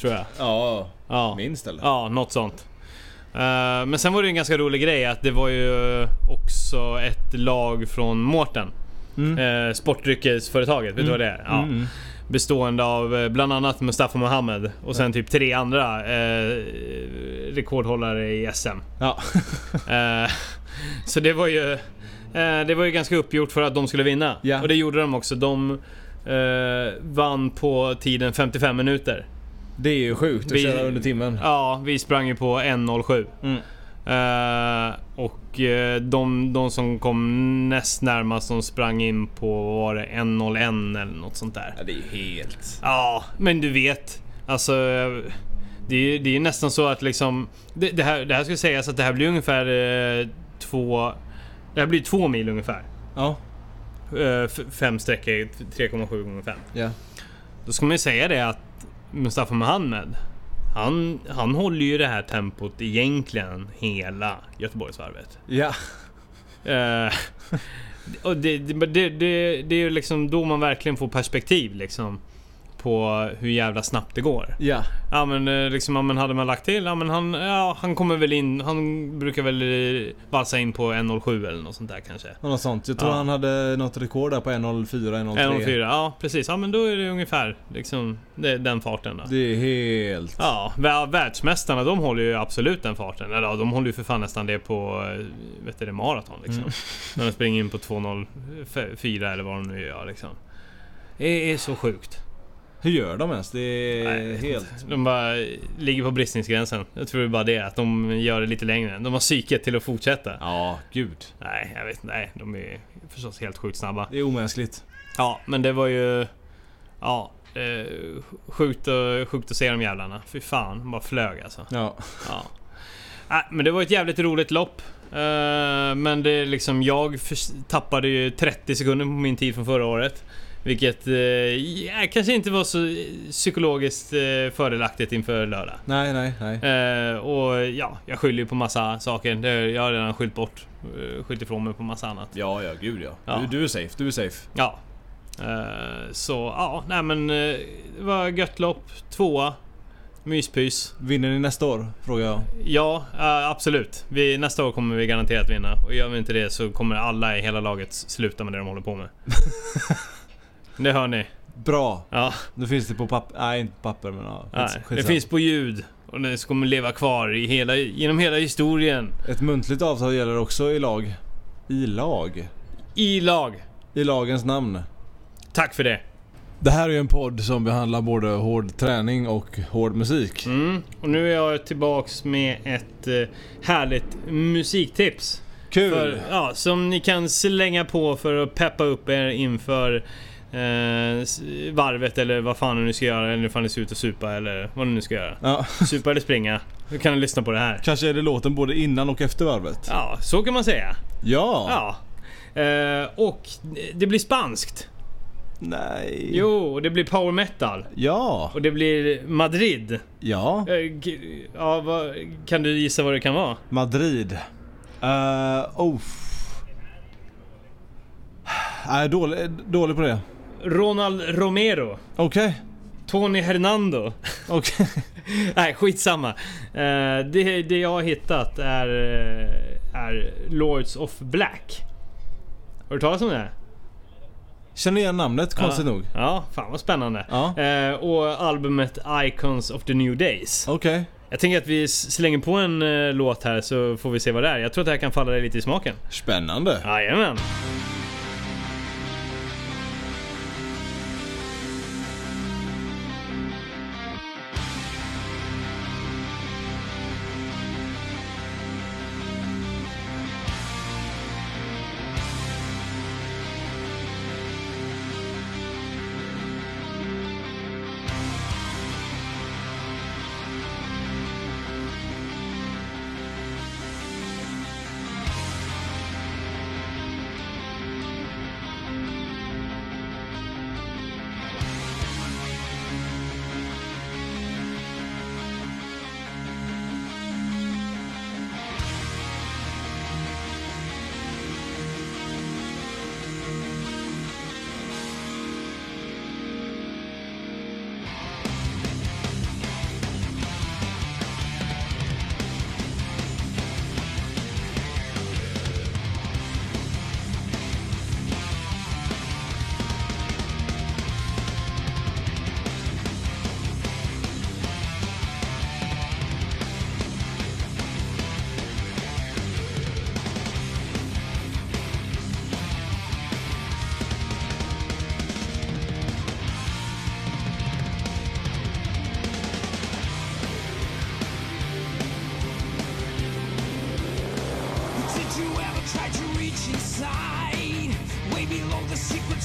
Tror jag. Ja, Ja. minst eller? Ja, något sånt. Eh, men sen var det en ganska rolig grej att det var ju också ett lag från Mårten. Mm. Eh, sportdryckesföretaget, vet du vad det är? Ja. Mm, mm. Bestående av eh, bland annat Mustafa Mohamed och sen typ tre andra eh, rekordhållare i SM. Ja. Eh, så det var ju... Eh, det var ju ganska uppgjort för att de skulle vinna. Ja. Och det gjorde de också. De eh, vann på tiden 55 minuter. Det är ju sjukt att Vi- köra under timmen. Ja, vi sprang ju på 1.07. Mm. Eh, och eh, de, de som kom näst närmast, de sprang in på, var det 1.01 eller något sånt där. Ja, det är helt... Ja, men du vet. Alltså... Det är, det är nästan så att liksom... Det, det, här, det här ska sägas att det här blir ungefär eh, två... Det här blir två mil ungefär. Ja. Eh, fem sträckor, 3,7 gånger 5. Ja. Då ska man ju säga det att Mustafa Mohamed han, han håller ju det här tempot egentligen hela Göteborgsvarvet. Ja. Eh, och det, det, det, det, det är ju liksom då man verkligen får perspektiv liksom på hur jävla snabbt det går. Ja. Ja men eh, liksom, ja, men hade man lagt till, ja men han, ja, han kommer väl in, han brukar väl eh, valsa in på 1.07 eller något sånt där kanske. Något sånt. Jag tror Ja. han hade något rekord där på 1.04, 1.03. 1.04, ja precis. Ja men då är det ungefär liksom det, den farten då. Det är helt... Ja, vä- världsmästarna de håller ju absolut den farten. Eller ja, de håller ju för fan nästan det på eh, vet du, det, maraton liksom. Mm. När de springer in på 2.04 eller vad de nu gör liksom. Det är så sjukt. Hur gör de ens? Det är Nej, helt... De bara ligger på bristningsgränsen. Jag tror det är bara det, att de gör det lite längre. De har psyket till att fortsätta. Ja, gud. Nej, jag vet. Nej, de är förstås helt sjukt snabba. Det är omänskligt. Ja, men det var ju... Ja, eh, sjukt, och, sjukt att se de jävlarna. Fy fan, de bara flög alltså. Ja. Ja. Äh, men det var ett jävligt roligt lopp. Eh, men det är liksom, jag tappade ju 30 sekunder på min tid från förra året. Vilket eh, kanske inte var så psykologiskt eh, fördelaktigt inför lördag. Nej, nej, nej. Eh, och ja, jag skyller ju på massa saker. Det, jag har redan skyllt bort. Uh, skyllt ifrån mig på massa annat. Ja, ja, gud ja. Ja. Du, du är safe, du är safe. Ja. Eh, så ja, nej men eh, det var gött lopp. Tvåa. Myspys. Vinner ni nästa år? Frågar jag. Ja, eh, absolut. Vi, nästa år kommer vi garanterat vinna. Och gör vi inte det så kommer alla i hela laget sluta med det de håller på med. det hör ni. Bra. Ja, Nu finns det på papper. Nej, inte på papper men ja. nej. Det finns på ljud. Och det kommer leva kvar i hela, genom hela historien. Ett muntligt avtal gäller också i lag. I lag? I lag. I lagens namn. Tack för det. Det här är ju en podd som behandlar både hård träning och hård musik. Mm. Och nu är jag tillbaks med ett eh, härligt musiktips. Kul! För, ja, som ni kan slänga på för att peppa upp er inför eh, varvet eller vad fan ni nu ska göra. Eller ifall ni ska ut och supa eller vad ni nu ska göra. Ja, Supa eller springa. Då kan ni lyssna på det här. kanske är det låten både innan och efter varvet. Ja, så kan man säga. Ja! Ja. Eh, och det blir spanskt. Nej. Jo, och det blir power metal. Ja. Och det blir Madrid. Ja. Eh, ja, vad, kan du gissa vad det kan vara? Madrid. Uh, oh. Nej, dålig, dålig på det. Ronald Romero. Okej. Tony Hernando. Okej. Nej, skitsamma. Eh, det, det jag har hittat är, eh, är Lords of Black. Har du talat om det? Känner igen namnet konstigt ja. nog. Ja, fan vad spännande. Ja. Eh, och albumet Icons of the New Days. Okej. Jag tänker att vi slänger på en eh, låt här så får vi se vad det är. Jag tror att det här kan falla dig lite i smaken. Spännande. Jajamän. Did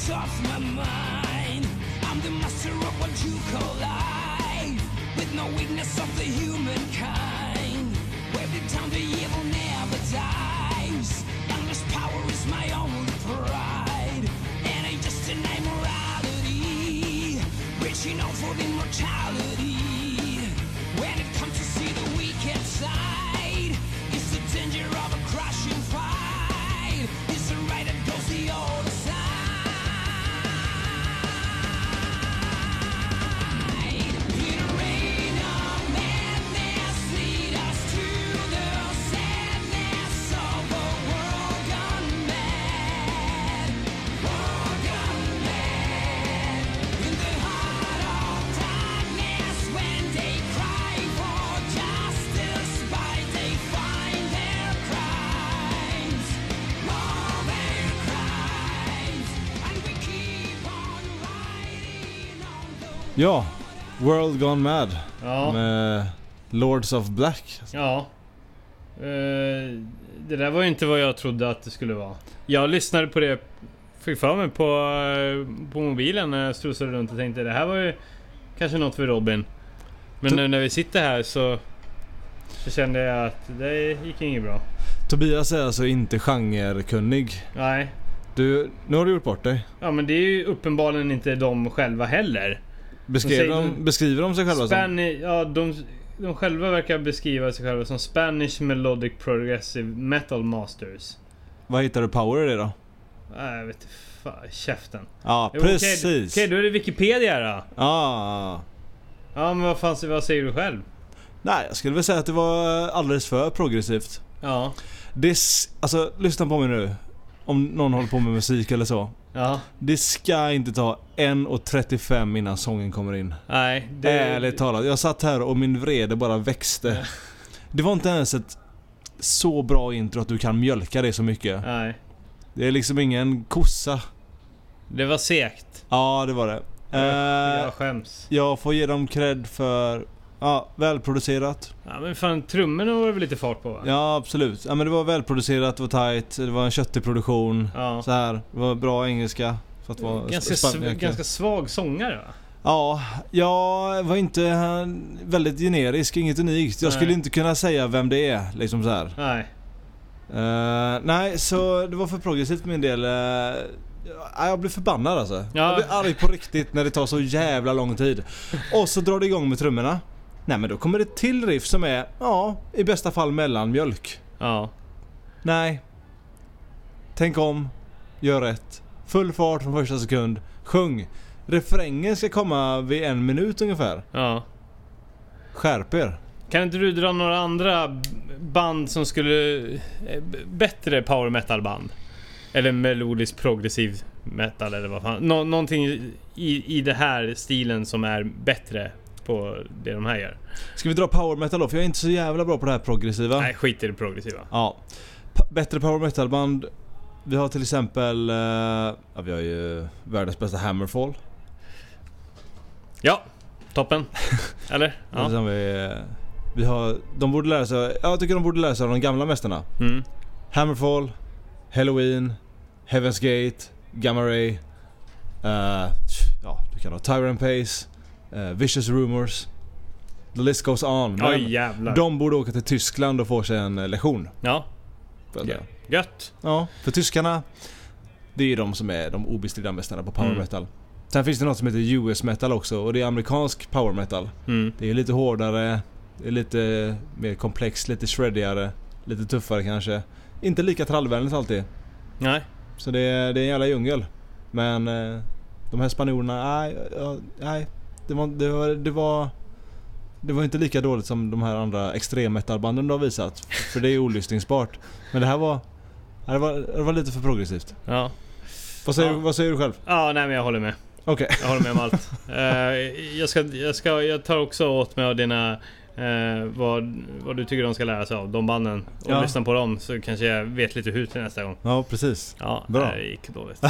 of my mind. I'm the master of what you call life. With no weakness of the humankind. It down the evil never dies. Endless power is my only pride. And I just deny morality. Reaching out for immortality. Ja. World Gone Mad. Ja. Med Lords of Black. Ja. Eh, det där var ju inte vad jag trodde att det skulle vara. Jag lyssnade på det, fick för mig på, eh, på mobilen när jag strosade runt och tänkte det här var ju kanske något för Robin. Men To- nu när vi sitter här så, så kände jag att det gick inget bra. Tobias är alltså inte genrekunnig. Nej. Du, nu har du gjort bort dig. Ja men det är ju uppenbarligen inte de själva heller. Beskriver de, beskriver de sig själva som... Spani- ja, de, de själva verkar beskriva sig själva som Spanish Melodic Progressive Metal Masters. Vad hittar du power i det då? Nej, jag vet inte. Fan, käften. Ja, Jo, precis. Okej, då är det Wikipedia då. Ja. Ja, men vad fan vad säger du själv? Nej, jag skulle väl säga att det var alldeles för progressivt. Ja. Det alltså lyssna på mig nu. Om någon håller på med musik eller så. Ja. Det ska inte ta 1.35 innan sången kommer in. Nej, det... Ärligt talat. Jag satt här och min vrede bara växte. Det var inte ens ett så bra intro att du kan mjölka det så mycket. Nej. Det är liksom ingen kossa. Det var segt. Ja, det var det. Jag Eh, skäms. jag får ge dem cred för... Ja, välproducerat. Ja, men fan trummorna var det väl lite fart på va? Ja, absolut. Ja, men det var välproducerat, det var tight, det var en köttig produktion. Ja. Så här, det var bra engelska. För att vara Ganska, sv- ganska svag sångare va? Ja, jag var inte eh, väldigt generisk, inget unikt. Jag Nej. skulle inte kunna säga vem det är, liksom så här. Nej. Eh, nej, så det var för progressivt för min del. Uh, jag blir förbannad alltså. Ja. Jag blir arg på riktigt när det tar så jävla lång tid. Och så drar det igång med trummorna. Nej men då kommer det till riff som är, ja, i bästa fall mellanmjölk. Ja. Nej. Tänk om. Gör rätt. Full fart från första sekund. Sjung. Refrängen ska komma vid en minut ungefär. Ja. Skärp er. Kan inte du dra några andra band som skulle... eh, Bättre power metal band? Eller melodisk progressiv metal eller vad fan. Nå, någonting i, i det här stilen som är bättre på det de här gör. Ska vi dra power metal då? För jag är inte så jävla bra på det här progressiva. Nej, skit i det progressiva. Ja. Pa- bättre power metal band. Vi har till exempel... eh, ja, vi har ju världens bästa Hammerfall. Ja, toppen. Eller? Ja. sen vi, eh, vi har... De borde lära sig... Jag tycker de borde lära sig av de gamla mästarna. Mm. Hammerfall, Halloween, Heaven's Gate, Gamma Ray. eh, ja, du kan ha Tyrant Pace, eh, Vicious Rumors. The list goes on. Men Oj jävlar. de borde åka till Tyskland och få sig en eh, lektion. Ja, säga. gött. Ja, för tyskarna, det är ju de som är de obestridda mästarna på power Mm. metal. Sen finns det något som heter US metal också och det är amerikansk power metal. Mm. Det är lite hårdare, det är lite mer komplext, lite shreddigare, lite tuffare kanske. Inte lika trallvänligt alltid. Nej. Så det är, det är en jävla djungel. Men eh, de här spanjorerna, nej, nej. Det var, det var, det var det var inte lika dåligt som de här andra extremmetalbanden du har visat. För det är olyssningsbart. Men det här var, det var, det var lite för progressivt. Ja. Vad säger, Ja. vad säger du själv? Ja, nej men jag håller med. Okej. Jag håller med om allt. Eh, jag, ska, jag, ska, jag tar också åt mig av dina... eh, vad, vad du tycker de ska lära sig av, de banden. Och Ja. lyssna på dem så kanske jag vet lite hur till nästa gång. Ja, precis. Ja, Bra. det gick dåligt.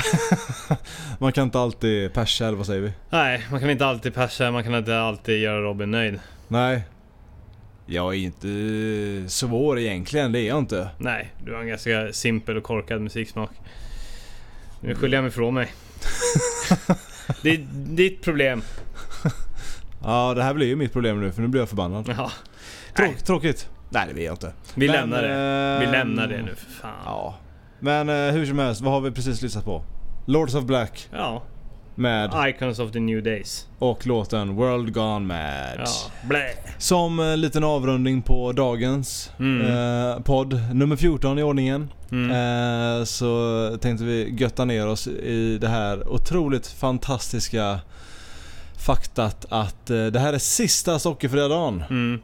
Man kan inte alltid persa, eller vad säger vi? nej, man kan inte alltid persa, man kan inte alltid göra Robin nöjd. Nej. Jag är inte svår egentligen, det är jag inte. Nej, du har en ganska simpel och korkad musiksmak. Nu skyller jag mig ifrån mig. det är ditt problem. Ja, det här blir ju mitt problem nu för nu blir jag förbannad. Ja, Tråk, tråkigt. Nej, det vet jag inte. vi Men, lämnar det. Vi ehm, lämnar det nu för fan. Ja. Men eh, hur som helst, vad har vi precis lyssnat på? Lords of Black Ja. med Icons of the New Days. och låten World Gone Mad. Ja. Blä. Som en liten avrundning på dagens Mm. eh, podd, nummer 14 i ordningen. Mm. Eh, så tänkte vi götta ner oss i det här otroligt fantastiska faktat att eh, det här är sista sockerfria dagen. Mm.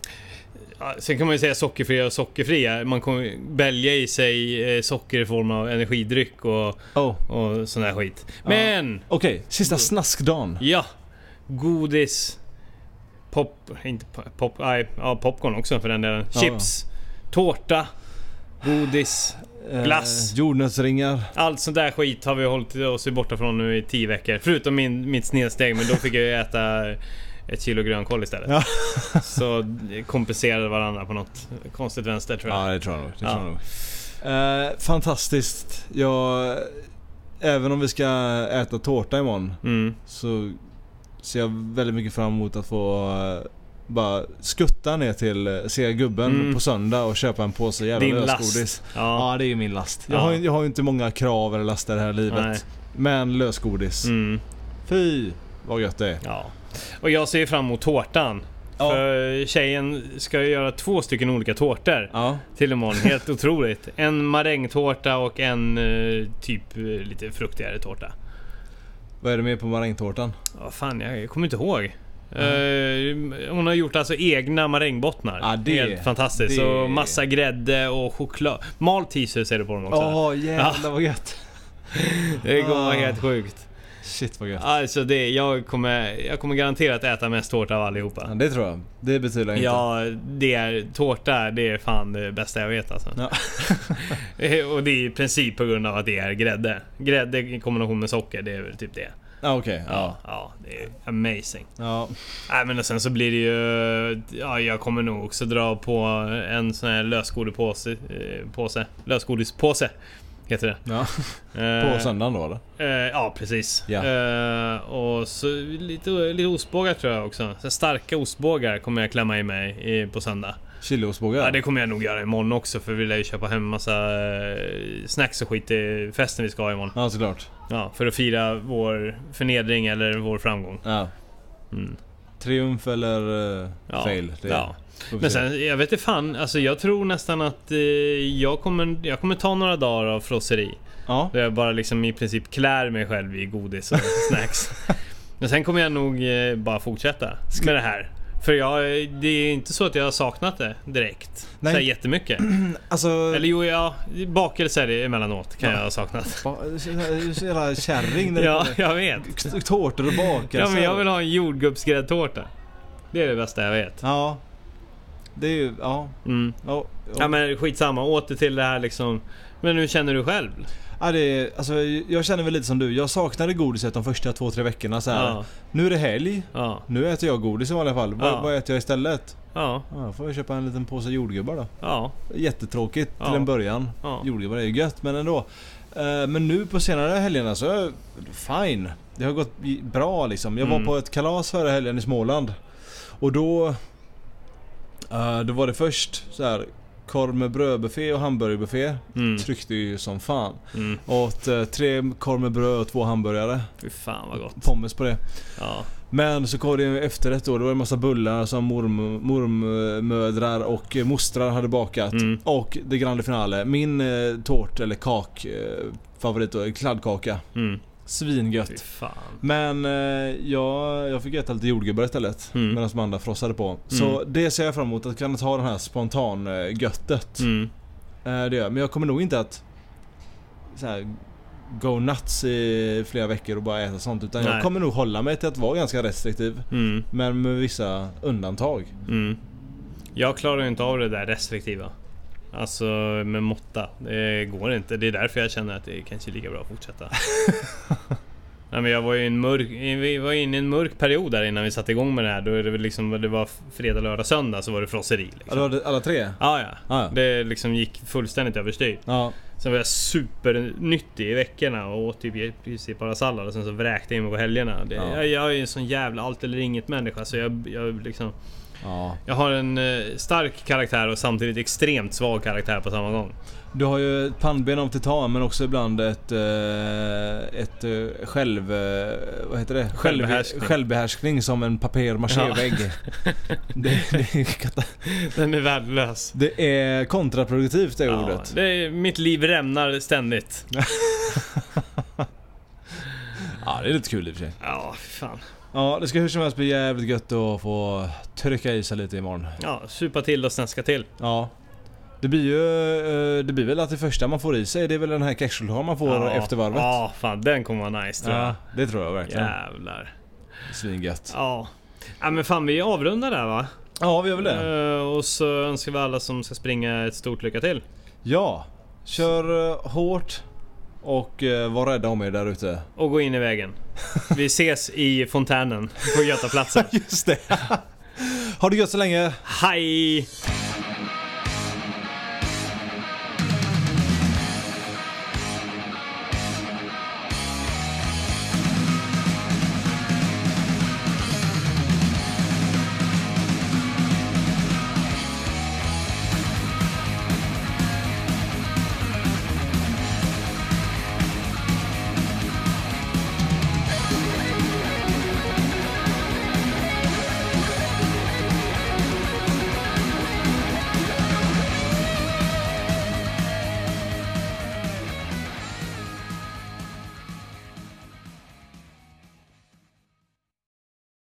Ja, sen kan man ju säga sockerfria och sockerfria. Man kommer välja i sig eh, socker i form av energidryck och, Oh. och sån där skit. Men! Okej, sista snaskdagen. Ja! Godis. Pop... Inte po- pop... Nej, ja, popcorn också för den delen. Ja. Chips. Tårta. Godis. Glass. Eh, jordnötsringar. Allt sånt där skit har vi hållit oss borta från nu i 10 veckor. Förutom min, mitt snedsteg, men då fick jag ju äta ett kilo grönkål istället. Ja. Så kompenserade varandra på något konstigt vänster tror jag. Ja, det tror jag nog. Det Ja. tror jag nog. Eh, fantastiskt. Jag, även om vi ska äta tårta imorgon Mm. så ser jag väldigt mycket fram emot att få eh, bara skutta ner till eh, se gubben Mm. på söndag och köpa en påse jävla Din lösgodis. Ja. Ja, det är ju min last. Jag, Ja. har, ju- jag har ju inte många krav eller laster i det här livet. Nej. Men lösgodis. Mm. Fy vad gött det är. ja. Och jag ser fram emot tårtan. Ja. För tjejen ska ju göra två stycken olika tårtor Ja. till imorgon. Helt otroligt. En marängtårta och en eh, typ eh, lite fruktigare tårta. Vad är det med på marängtårtan? Ja, fan, jag kommer inte ihåg. Eh, hon har gjort alltså egna marängbottnar. Ja, det- Helt fantastiskt. det- Så massa grädde och choklad. Malt teaser är det på dem också. Åh jävlar vad gött. det kommer vara Ah. helt sjukt. Shit vad gött. Alltså det, jag kommer, jag kommer garanterat äta mest tårta av allihopa. Ja, det tror jag. Det betyder inte. Ja, det är, tårta det är fan det bästa jag vet alltså. Ja. och det är i princip på grund av att det är grädde. Grädde i kombination med socker, det är väl typ det. Ja, okej. Ja, Ja. ja, det är amazing. Ja. Nej men och sen så blir det ju... Ja, jag kommer nog också dra på en sån här lösgodispåse. Eh, påse. Lösgodispåse. Heter det. ja. Eh, På söndagen då eller? Eh, ja, precis. Ja. Och så lite, lite ostbågar tror jag också. Så starka ostbågar kommer jag klämma i mig på söndag. Chiliostbågar? Ja, det kommer jag nog göra imorgon också för vi lär ju köpa hem massa eh, snacks och skit till festen vi ska ha imorgon. Ja, såklart. Ja, för att fira vår förnedring eller vår framgång. Ja. Mm. Triumf eller uh, Ja. fail? Det Ja. Men se. sen, jag vet inte fan, alltså jag tror nästan att eh, jag, kommer, jag kommer ta några dagar av frosseri. Ja. Där jag bara liksom i princip klär mig själv i godis och snacks. Men sen kommer jag nog eh, bara fortsätta med det här. För jag, det är inte så att jag har saknat det direkt. Nej. Så här jättemycket. Alltså... Eller jo, ja, bakelser emellanåt kan jag ha saknat. ba- så- så jävla kärring Ja, jag vet. tårtor och bakelser. Ja, men jag vill ha en jordgubbsgräddtårta. Det är det bästa jag vet. Ja. Det är ju, ja. Mm. Ja, Ja men skitsamma, åter till det här liksom. Men hur känner du själv? Ja, det är, alltså, jag känner väl lite som du. Jag saknade godiset de första två, tre veckorna så här. Ja. Nu är det helg. Ja. Nu äter jag godis i vanliga fall. Vad, Ja. vad äter jag istället? Ja. Ja, då får jag köpa en liten påse jordgubbar då. Ja. Jättetråkigt till en början. Ja. Jordgubbar är ju gött, men ändå. Eh, Men nu på senare helgerna så är fine. Det har gått bra liksom. Jag Mm. var på ett kalas förra helgen i Småland. Och då... eh, Då var det först så här korv med brödbuffé och hamburgerbuffé. Mm. Tryckte ju som fan. Mm. Åt eh, tre korv med bröd och två hamburgare. Fy fan vad gott. Pommes på det. Ja. Men så kom det en efterrätt då. Det var en massa bullar som morm- mormödrar och mostrar hade bakat. Mm. Och det grande finale. Min eh, tårt eller kak eh, favorit då, kladdkaka. Mm. Svingött. Men eh, jag, jag fick äta lite jordgubbar istället. Mm. Medan de andra frossade på. Så det ser jag fram emot. Att kunna ta den här spontan eh, göttet. Mm. Eh, det gör jag. Men jag kommer nog inte att så här, go nuts i flera veckor och bara äta sånt. Utan jag Nej. kommer nog hålla mig till att vara ganska restriktiv. Mm. Men med vissa undantag. Mm. Jag klarar ju inte av det där restriktiva. Alltså med måtta. Det går inte. Det är därför jag känner att det kanske är lika bra att fortsätta. Nej, men jag var ju i en mörk, vi var inne i en mörk period där innan vi satte igång med det här. Då är det liksom, det var fredag, lördag, söndag så var det frosseri. Liksom. det- alla tre? Ja, ja. Ja, ja. Det liksom gick fullständigt överstyr. Ja. Sen var jag supernyttig i veckorna och åt typ i princip bara sallad och sen så vräkte jag in mig på helgerna. Det, Ja. jag, jag är ju en sån jävla allt eller inget människa så jag, jag liksom... ja. Jag har en eh, stark karaktär och samtidigt extremt svag karaktär på samma gång. Du har ju ett pannben av titan men också ibland ett, eh, ett eh, själv... Vad heter det? Självbehärskning. Självbehärskning som en papier-maché-vägg. det, det, är kata- Den är värdelös. det är kontraproduktivt det Ja, ordet. det är, mitt liv rämnar ständigt. Ja, det är lite kul i och för sig. Ja, fan. Ja, det ska hur som helst bli jävligt gött att få trycka i sig lite imorgon. Ja, supa till och snäska till. Ja. Det blir ju... eh, Det blir väl att det första man får i sig det är väl den här kexchokladen man får ja. efter varvet. Ja, fan den kommer vara nice tror jag. Ja, det tror jag verkligen. Jävlar. Svingött. Ja. Ja men fan vi avrundar där va? Ja, vi gör väl det. Eh, och så önskar vi alla som ska springa ett stort lycka till. Ja. Kör eh, hårt och eh, var rädda om er där ute. Och gå in i vägen. Vi ses i fontänen på Götaplatsen. Just det. ha det gött så länge. Hej!